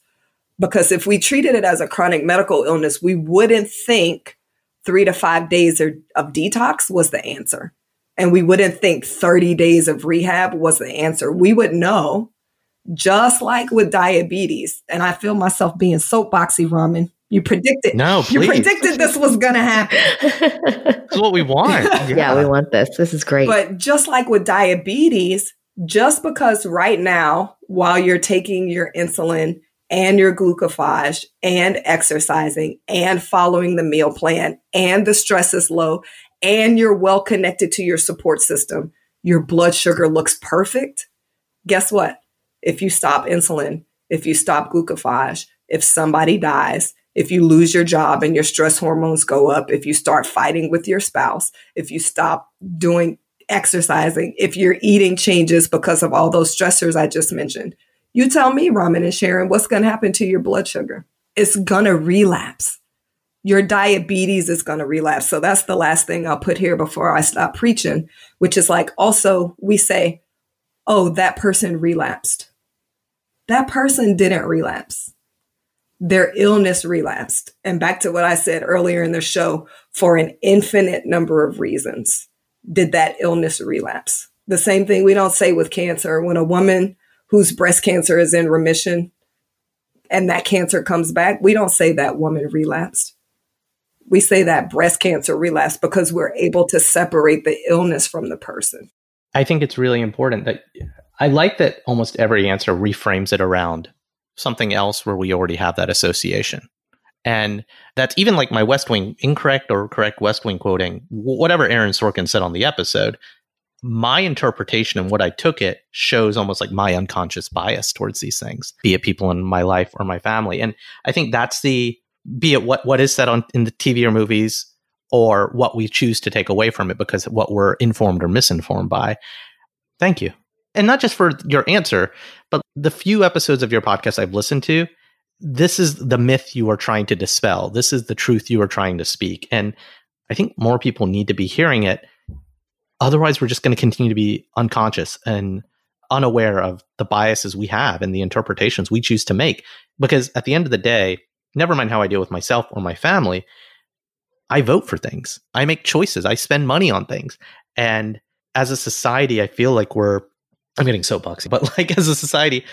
Because if we treated it as a chronic medical illness, we wouldn't think three to five days of detox was the answer. And we wouldn't think 30 days of rehab was the answer. We would know, just like with diabetes. And I feel myself being soapboxy Raman. You predicted. No, please. You predicted this was going to happen. That's what we want. Yeah. yeah, we want this. This is great. But just like with diabetes, just because right now, while you're taking your insulin, and your glucophage and exercising and following the meal plan and the stress is low and you're well connected to your support system, your blood sugar looks perfect. Guess what? If you stop insulin, if you stop glucophage, if somebody dies, if you lose your job and your stress hormones go up, if you start fighting with your spouse, if you stop doing exercising, if your eating changes because of all those stressors I just mentioned, you tell me, Raman and Sharon, what's going to happen to your blood sugar? It's going to relapse. Your diabetes is going to relapse. So that's the last thing I'll put here before I stop preaching, which is like also we say, oh, that person relapsed. That person didn't relapse. Their illness relapsed. And back to what I said earlier in the show, for an infinite number of reasons did that illness relapse. The same thing we don't say with cancer. When a woman whose breast cancer is in remission and that cancer comes back, we don't say that woman relapsed. We say that breast cancer relapsed because we're able to separate the illness from the person. I think it's really important that I like that almost every answer reframes it around something else where we already have that association. And that's even like my West Wing incorrect or correct West Wing quoting, whatever Aaron Sorkin said on the episode my interpretation and what I took it shows almost like my unconscious bias towards these things, be it people in my life or my family. And I think that's the, be it what, what is said on in the TV or movies or what we choose to take away from it because what we're informed or misinformed by. Thank you. And not just for your answer, but the few episodes of your podcast I've listened to, this is the myth you are trying to dispel. This is the truth you are trying to speak. And I think more people need to be hearing it Otherwise, we're just going to continue to be unconscious and unaware of the biases we have and the interpretations we choose to make. Because at the end of the day, never mind how I deal with myself or my family, I vote for things. I make choices. I spend money on things. And as a society, I feel like we're, I'm getting soapboxy, but like as a society,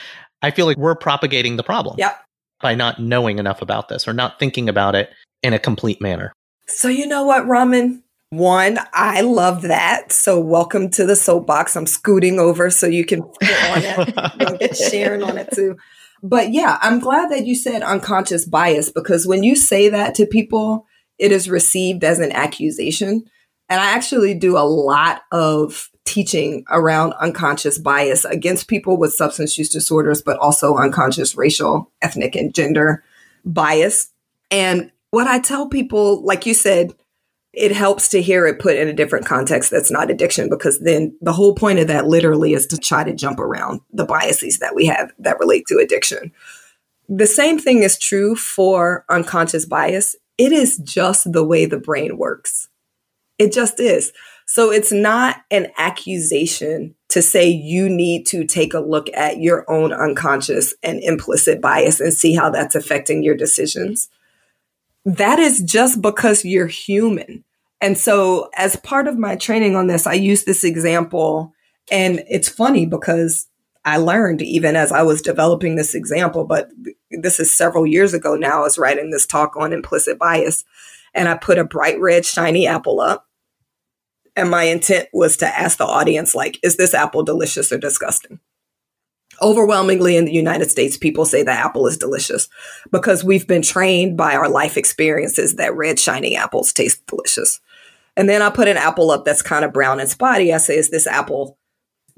I feel like we're propagating the problem. Yep. By not knowing enough about this or not thinking about it in a complete manner. So, you know what, Raman? One, I love that. So, welcome to the soapbox. I'm scooting over so you can fit on it. You'll get Sharon on it too. But yeah, I'm glad that you said unconscious bias because when you say that to people, it is received as an accusation. And I actually do a lot of teaching around unconscious bias against people with substance use disorders, but also unconscious racial, ethnic, and gender bias. And what I tell people, like you said, it helps to hear it put in a different context that's not addiction because then the whole point of that literally is to try to jump around the biases that we have that relate to addiction. The same thing is true for unconscious bias. It is just the way the brain works. It just is. So it's not an accusation to say you need to take a look at your own unconscious and implicit bias and see how that's affecting your decisions. That is just because you're human. And so, as part of my training on this, I use this example. And it's funny because I learned even as I was developing this example, but this is several years ago now, I was writing this talk on implicit bias. And I put a bright red, shiny apple up. And my intent was to ask the audience, like, is this apple delicious or disgusting? Overwhelmingly in the United States, people say the apple is delicious because we've been trained by our life experiences that red, shiny apples taste delicious. And then I put an apple up that's kind of brown and spotty. I say, is this apple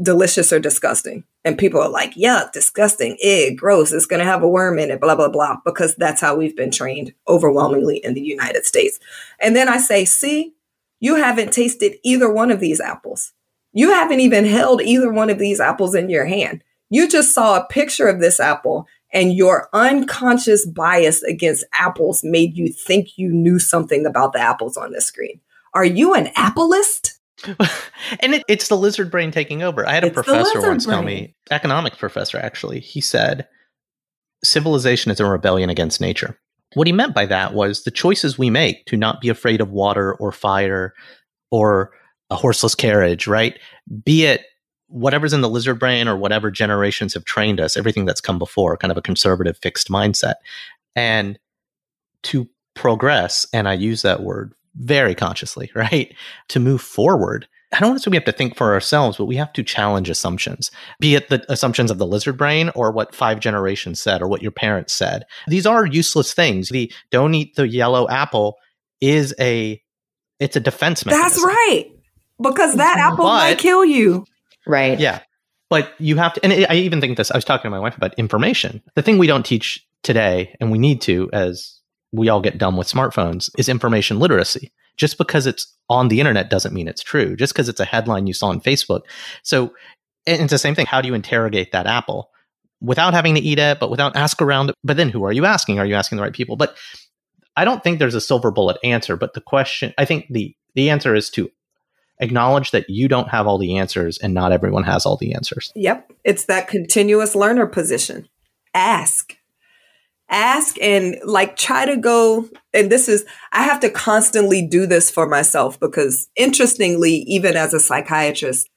delicious or disgusting? And people are like, yuck, disgusting, egg, gross, it's going to have a worm in it, blah, blah, blah, because that's how we've been trained overwhelmingly in the United States. And then I say, see, you haven't tasted either one of these apples. You haven't even held either one of these apples in your hand. You just saw a picture of this apple and your unconscious bias against apples made you think you knew something about the apples on the screen. Are you an appleist? and it, it's the lizard brain taking over. I had a it's professor once brain. tell me, economic professor actually, he said, civilization is a rebellion against nature. What he meant by that was the choices we make to not be afraid of water or fire or a horseless carriage, right? Be it whatever's in the lizard brain or whatever generations have trained us, everything that's come before, kind of a conservative fixed mindset. And to progress, and I use that word very consciously, right? To move forward. I don't want to say we have to think for ourselves, but we have to challenge assumptions, be it the assumptions of the lizard brain or what five generations said or what your parents said. These are useless things. The don't eat the yellow apple is a it's a defense mechanism. That's right. Because that apple but, might kill you. Right. Yeah. But you have to, and I even think this, I was talking to my wife about information. The thing we don't teach today, and we need to as we all get dumb with smartphones, is information literacy. Just because it's on the internet doesn't mean it's true. Just because it's a headline you saw on Facebook. So it's the same thing. How do you interrogate that apple without having to eat it, but without ask around? But then who are you asking? Are you asking the right people? But I don't think there's a silver bullet answer. But the question, I think the the answer is to acknowledge that you don't have all the answers and not everyone has all the answers. Yep. It's that continuous learner position. Ask. Ask and like try to go. And this is, I have to constantly do this for myself because interestingly, even as a psychiatrist,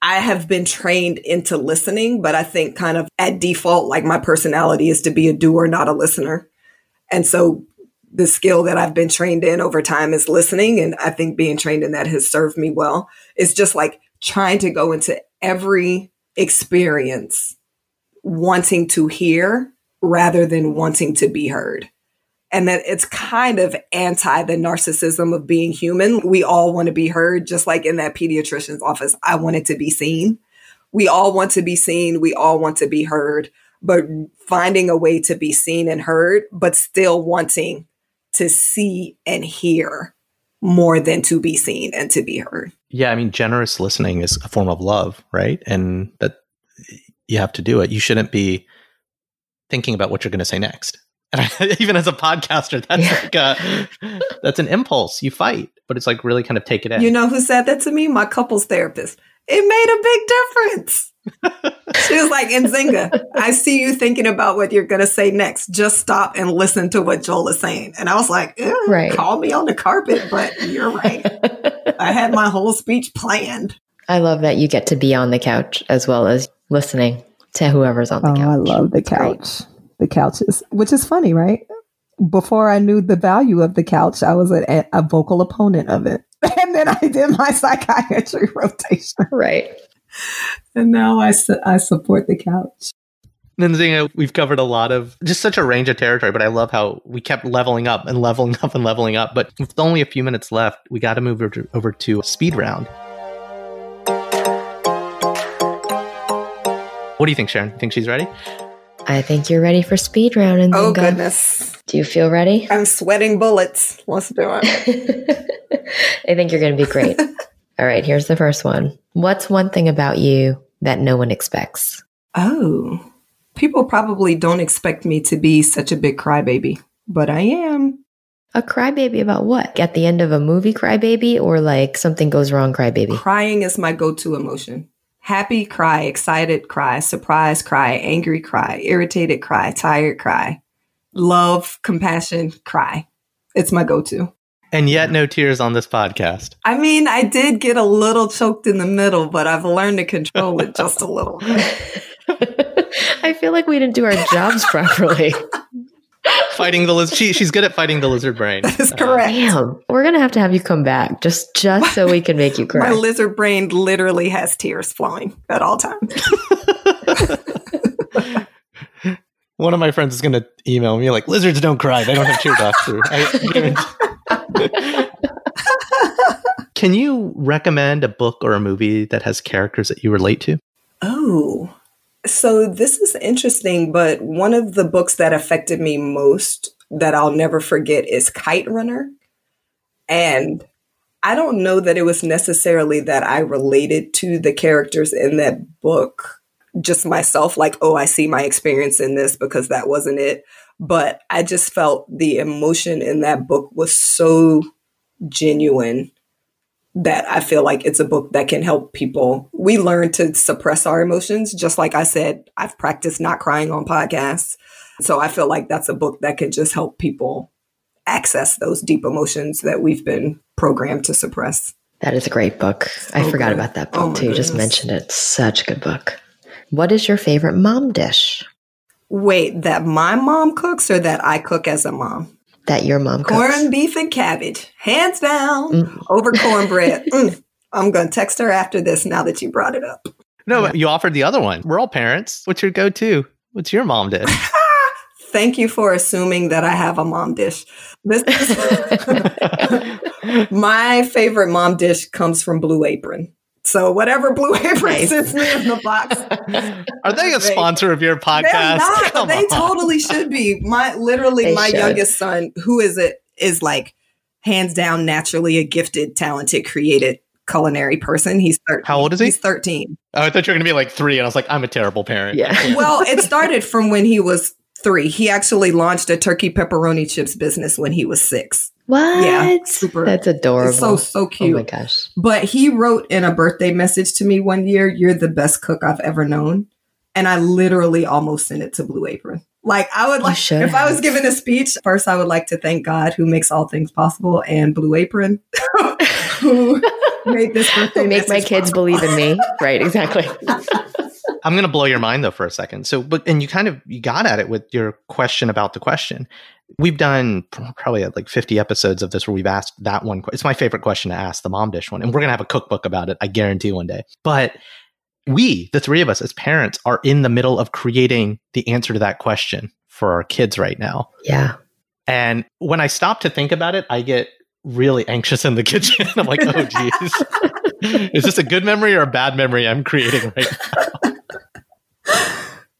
I have been trained into listening, but I think kind of at default, like my personality is to be a doer, not a listener. And so the skill that I've been trained in over time is listening. And I think being trained in that has served me well. It's just like trying to go into every experience wanting to hear rather than wanting to be heard. And that it's kind of anti the narcissism of being human. We all want to be heard, just like in that pediatrician's office. I wanted to be seen. We all want to be seen. We all want to be heard, but finding a way to be seen and heard, but still wanting to see and hear more than to be seen and to be heard. Yeah, I mean, generous listening is a form of love, right? And that you have to do it. You shouldn't be thinking about what you're going to say next. And even as a podcaster, that's yeah. like a, that's an impulse. You fight, but it's like really kind of take it in. You know who said that to me? My couples therapist. It made a big difference. she She was like, Nzinga, I see you thinking about what you're going to say next. Just stop and listen to what Joel is saying. And I was like, eh, Right. call me on the carpet, but you're right. I had my whole speech planned. I love that you get to be on the couch as well as listening to whoever's on the oh, couch. Oh, couch. I love the couch. The couches, which is funny, right? Before I knew the value of the couch, I was a, a vocal opponent of it. And then I did my psychiatry rotation. Right. And now I, su- I support the couch. Nzinga, we've covered a lot of just such a range of territory, but I love how we kept leveling up and leveling up and leveling up. But with only a few minutes left, we got to move over to, over to speed round. What do you think, Sharon? You think she's ready? I think you're ready for speed round. And Oh, goodness. Do you feel ready? I'm sweating bullets. Let's do it. I think you're going to be great. All right, here's the first one. What's one thing about you that no one expects? Oh, people probably don't expect me to be such a big crybaby, but I am. A crybaby about what? At the end of a movie, crybaby, or like something goes wrong, crybaby? Crying is my go to emotion. Happy, cry. Excited, cry. surprise cry. Angry, cry. Irritated, cry. Tired, cry. Love, compassion, cry. It's my go to. And yet, no tears on this podcast. I mean, I did get a little choked in the middle, but I've learned to control it just a little. I feel like we didn't do our jobs properly. Fighting the lizard. She, she's good at fighting the lizard brain. That's Uh, correct. Damn, we're gonna have to have you come back just just so we can make you cry. My lizard brain literally has tears flowing at all times. One of my friends is going to email me like, lizards don't cry. They don't have tear ducts. Or, I, Can you recommend a book or a movie that has characters that you relate to? Oh, so this is interesting, but one of the books that affected me most that I'll never forget is Kite Runner. And I don't know that it was necessarily that I related to the characters in that book, just myself, like, oh, I see my experience in this because that wasn't it. But I just felt the emotion in that book was so genuine that I feel like it's a book that can help people. We learn to suppress our emotions. Just like I said, I've practiced not crying on podcasts. So I feel like that's a book that can just help people access those deep emotions that we've been programmed to suppress. That is a great book. I So forgot good. about that Oh book my too. You just mentioned it. Such a good book. What is your favorite mom dish Wait, that my mom cooks or that I cook as a mom? That your mom cooks? Corned beef and cabbage, hands down, Mm. over cornbread. Mm. I'm going to text her after this now that you brought it up. No, but you offered the other one. We're all parents. What's your go to? What's your mom dish? Thank you for assuming that I have a mom dish. This my favorite mom dish comes from Blue Apron. So whatever Blue Apron Nice. sends me in the box, Are they a sponsor of your podcast? they're not. but Come they on. totally should be. My literally They my should. youngest son, who is it, is like hands down naturally a gifted, talented, creative culinary person. He's 13. How old is he? He's 13. Oh, I thought you were going to be like three, and I was like, I'm a terrible parent. Yeah. Well, it started from when he was three. He actually launched a turkey pepperoni chips business when he was six. What? Yeah, super. That's adorable. It's so so cute. oh my gosh. But he wrote in a birthday message to me one year, You're the best cook I've ever known. And I literally almost sent it to Blue Apron. Like, I would like, should if I was have. giving a speech, first I would like to thank God who makes all things possible and Blue Apron who made this birthday Make my kids possible. believe in me. Right, exactly. I'm going to blow your mind though for a second. So, but and you kind of you got at it with your question about the question. We've done probably like 50 episodes of this where we've asked that one. It's my favorite question to ask, the mom dish one, and we're going to have a cookbook about it. I guarantee one day. But we, the three of us as parents, are in the middle of creating the answer to that question for our kids right now. Yeah. And when I stop to think about it, I get really anxious in the kitchen. I'm like, oh, geez. Is this a good memory or a bad memory I'm creating right now?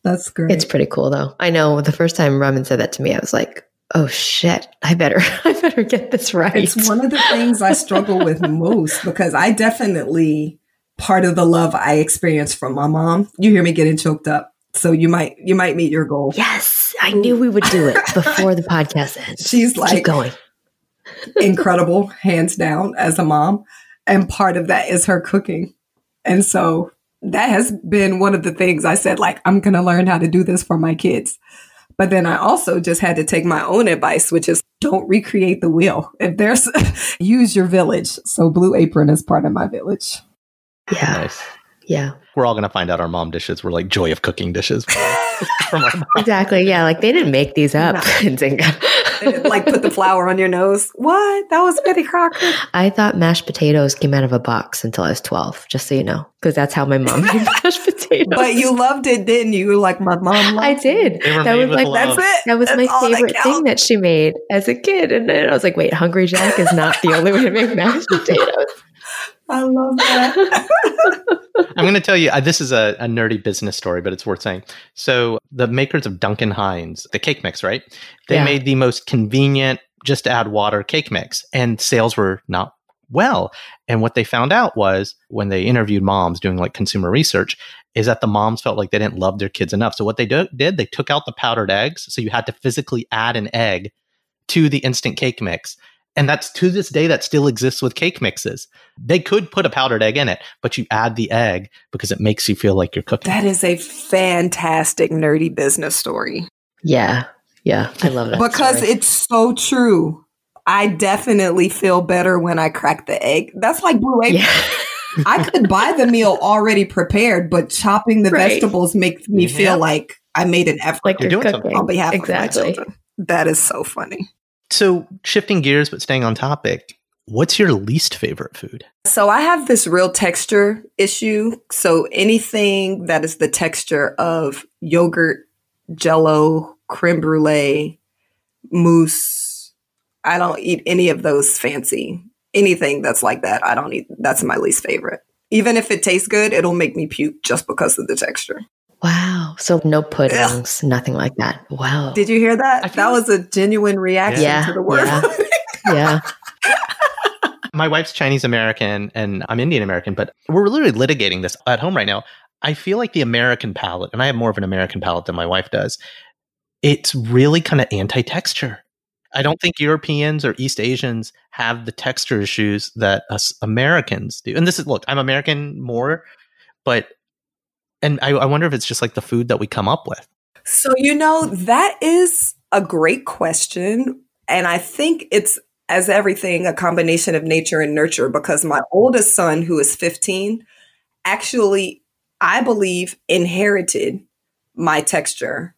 That's great. It's pretty cool though. I know the first time Raman said that to me, I was like, oh shit, I better I better get this right. It's one of the things I struggle with most because I definitely part of the love I experienced from my mom. You hear me getting choked up. So you might you might meet your goal. yes, I knew we would do it before the podcast ends. She's like Keep going. incredible, hands down, as a mom. And part of that is her cooking. And so that has been one of the things I said, like, I'm going to learn how to do this for my kids. But then I also just had to take my own advice, which is don't recreate the wheel. If there's, use your village. So Blue Apron is part of my village. Yeah. Nice. Yeah. We're all going to find out our mom dishes were like joy of cooking dishes from our mom. Exactly. Yeah. Like they didn't make these up Nzinga. They like put the flour on your nose. What? That was Betty Crocker. I thought mashed potatoes came out of a box until I was 12, just so you know, because that's how my mom made mashed potatoes. But you loved it, didn't you? You like my mom. I did. They That was like love. That's it. that was That's my all that favorite thing that she made as a kid. And then I was like, wait, Hungry Jack is not the only way to make mashed potatoes. I love that. I'm going to tell you, uh, this is a, a nerdy business story, but it's worth saying. So, the makers of Duncan Hines, the cake mix, right? They Yeah. made the most convenient, just add water cake mix, and sales were not well. And what they found out was when they interviewed moms doing like consumer research, is that the moms felt like they didn't love their kids enough. So, what they do- did, they took out the powdered eggs. So, you had to physically add an egg to the instant cake mix. And that's to this day that still exists with cake mixes. They could put a powdered egg in it, but you add the egg because it makes you feel like you're cooking. that is a fantastic nerdy business story Yeah. Yeah. I love that. because story. it's so true. I definitely feel better when I crack the egg. That's like Blue Apron. yeah. I could buy the meal already prepared, but chopping the Right. vegetables makes me Yeah. feel like I made an effort like You're you're, doing cooking. something. on behalf exactly. of my children. That is so funny. So, shifting gears but staying on topic, what's your least favorite food? So I have this real texture issue. So anything that is the texture of yogurt, jello, creme brulee, mousse, I don't eat any of those fancy. Anything that's like that, I don't eat. That's my least favorite. Even if it tastes good, it'll make me puke just because of the texture. Wow. So no puddings, nothing like that. Wow. Did you hear that? That was a genuine reaction Yeah, to the word. yeah. yeah. My wife's Chinese American and I'm Indian American, but we're literally litigating this at home right now. I feel like the American palate, and I have more of an American palate than my wife does, it's really kind of anti texture. I don't think Europeans or East Asians have the texture issues that us Americans do. And this is, look, I'm American more, but, and I, I wonder if it's just like the food that we come up with. So, you know, that is a great question. And I think it's, as everything, a combination of nature and nurture because my oldest son, who is 15, actually, I believe, inherited my texture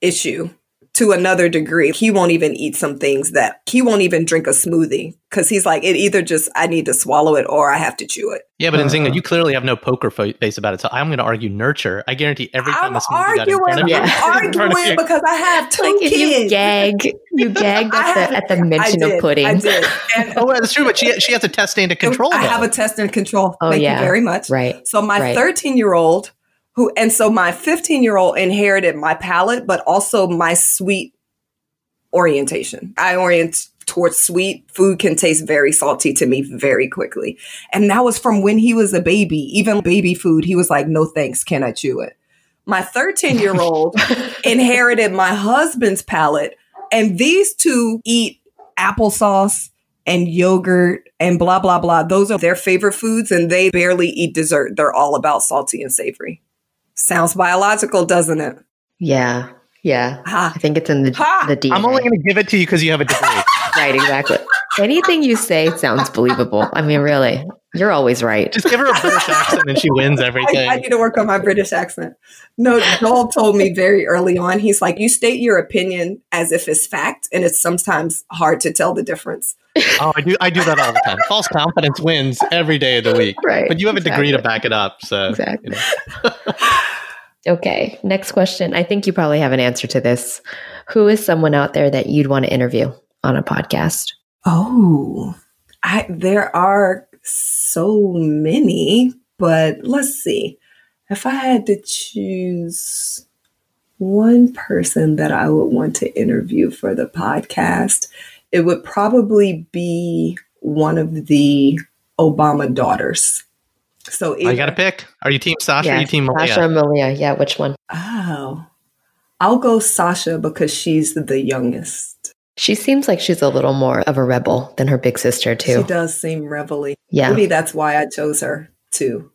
issue to another degree. He won't even eat some things that he won't even drink a smoothie because he's like, it either just, I need to swallow it or I have to chew it. Yeah, but Nzinga, Uh. you clearly have no poker face about it. So I'm going to argue nurture. I guarantee every time I'm the smoothie got in front of arguing, you, I'm in front of arguing because I have two Like if you gag, you gagged I at the, at the I mention did, of pudding. I did. And Oh, well, that's true, but she she has a test stand to control. I have a test and control. Oh, Thank yeah. you very much. Right. So my Right. 13 year old who, and so my 15 year old inherited my palate, but also my sweet orientation. I orient towards sweet. Food can taste very salty to me very quickly. And that was from when he was a baby. Even baby food, he was like, no thanks, can I chew it? My 13 year old inherited my husband's palate, and these two eat applesauce and yogurt and blah, blah, blah. Those are their favorite foods, and they barely eat dessert. They're all about salty and savory. Sounds biological, doesn't it? Yeah. Yeah. Ha. I think it's in the, Ha! the DNA. I'm only going to give it to you because you have a degree. right. Exactly. Anything you say sounds believable. I mean, really, you're always right. Just give her a British accent and she wins everything. I, I need to work on my British accent. No, Joel told me very early on, he's like, you state your opinion as if it's fact, and it's sometimes hard to tell the difference. oh, I do. I do that all the time. False confidence wins every day of the week. Right. But you have a degree to back it up. So Exactly. you know. Okay. Next question. I think you probably have an answer to this. Who is someone out there that you'd want to interview on a podcast? Oh, I there are so many, but let's see. If I had to choose one person that I would want to interview for the podcast, it would probably be one of the Obama daughters. So Oh, you got to pick. Are you team Sasha? Or are you team Malia? Sasha or Malia? Yeah. Which one? Oh, I'll go Sasha because she's the youngest. She seems like she's a little more of a rebel than her big sister, too. She does seem revelly. Yeah. Maybe that's why I chose her too.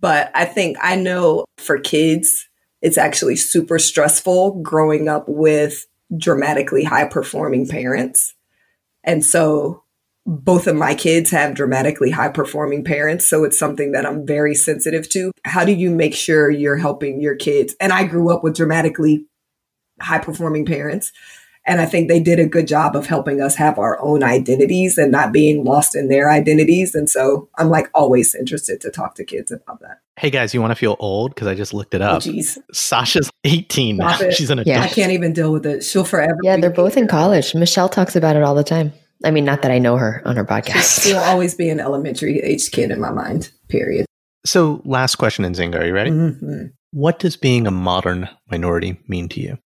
But I think I know for kids, it's actually super stressful growing up with dramatically high performing parents. And so both of my kids have dramatically high performing parents. So it's something that I'm very sensitive to. How do you make sure you're helping your kids? And I grew up with dramatically high performing parents. And I think they did a good job of helping us have our own identities and not being lost in their identities. And so I'm like always interested to talk to kids about that. Hey guys, you want to feel old? Because I just looked it Oh, up. geez. Sasha's 18 now. It. She's an adult. Yeah. I can't even deal with it. She'll forever. Yeah, be- they're both in college. Michelle talks about it all the time. I mean, not that I know her on her podcast. She'll always be an elementary aged kid in my mind, period. So, last question, Nzinga. Are you ready? Mhm. What does being a modern minority mean to you?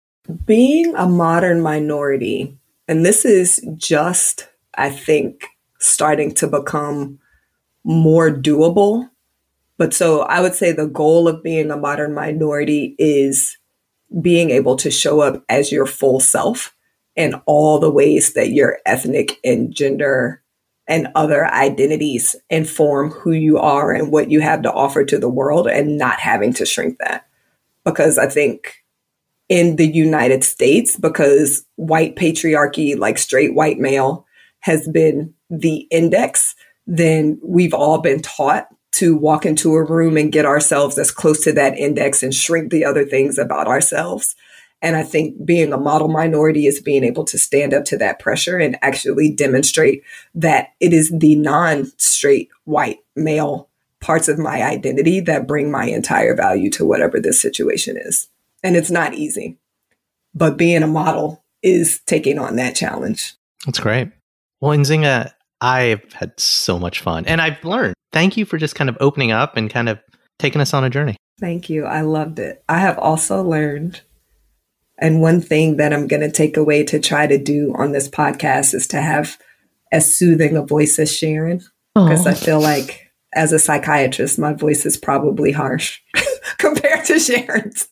Being a modern minority, and this is just, I think, starting to become more doable. But so I would say the goal of being a modern minority is being able to show up as your full self in all the ways that your ethnic and gender and other identities inform who you are and what you have to offer to the world and not having to shrink that. Because I think in the United States, because white patriarchy, like straight white male, has been the index, then we've all been taught to walk into a room and get ourselves as close to that index and shrink the other things about ourselves. And I think being a model minority is being able to stand up to that pressure and actually demonstrate that it is the non straight white male parts of my identity that bring my entire value to whatever this situation is. And it's not easy, but being a model is taking on that challenge. That's great. Well, Nzinga, I've had so much fun and I've learned. Thank you for just kind of opening up and kind of taking us on a journey. Thank you. I loved it. I have also learned, and one thing that I'm going to take away to try to do on this podcast is to have as soothing a voice as Sharon, because I feel like as a psychiatrist, my voice is probably harsh compared to Sharon's,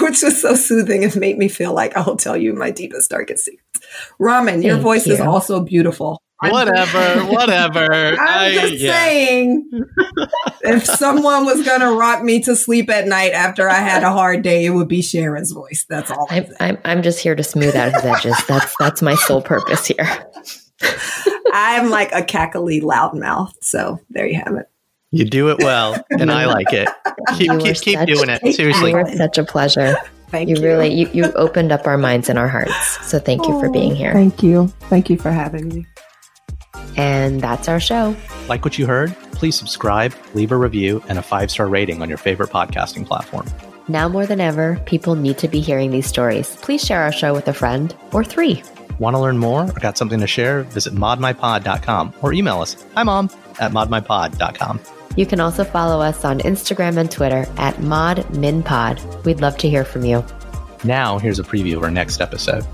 which was so soothing. and made me feel like I will tell you my deepest, darkest secrets. Raman, your Thank voice is also beautiful. Whatever, whatever. I'm I- just yeah. saying, if someone was going to rock me to sleep at night after I had a hard day, it would be Sharon's voice. That's all. I'm I'm. I'm I'm just here to smooth out his edges. That's that's my sole purpose here. I'm like a cackly loudmouth. So there you have it. You do it well, and I like it. Keep You keep, are keep such- doing it. Seriously. You are such a pleasure. Thank You you. really you, you opened up our minds and our hearts. So thank you for being here. Thank you. Thank you for having me. And that's our show. Like what you heard? Please subscribe, leave a review, and a five star rating on your favorite podcasting platform. Now more than ever, people need to be hearing these stories. Please share our show with a friend or three. Want to learn more or got something to share? Visit modminpod.com or email us, hi mom, at modminpod.com. You can also follow us on Instagram and Twitter at ModMinPod. We'd love to hear from you. Now, here's a preview of our next episode.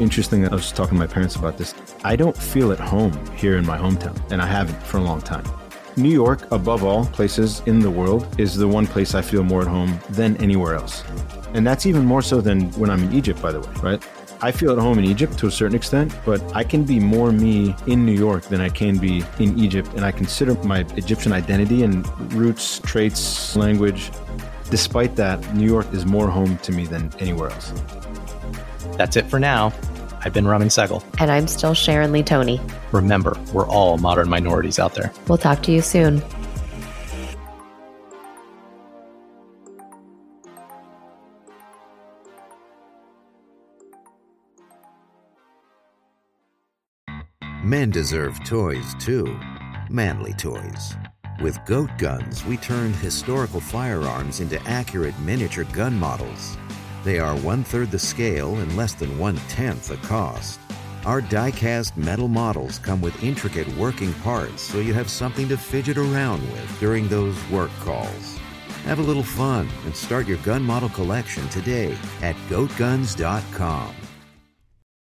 Interesting that I was talking to my parents about this. I don't feel at home here in my hometown, and I haven't for a long time. New York, above all places in the world, is the one place I feel more at home than anywhere else. And that's even more so than when I'm in Egypt, by the way, right? I feel at home in Egypt to a certain extent, but I can be more me in New York than I can be in Egypt. And I consider my Egyptian identity and roots, traits, language. Despite that, New York is more home to me than anywhere else. That's it for now. I've been Raman Segal. And I'm still Sharon Lee Tony. Remember, we're all modern minorities out there. We'll talk to you soon. Men deserve toys too. Manly toys. With Goat Guns, we turned historical firearms into accurate miniature gun models. They are one third the scale and less than one tenth the cost. Our die cast metal models come with intricate working parts so you have something to fidget around with during those work calls. Have a little fun and start your gun model collection today at goatguns.com.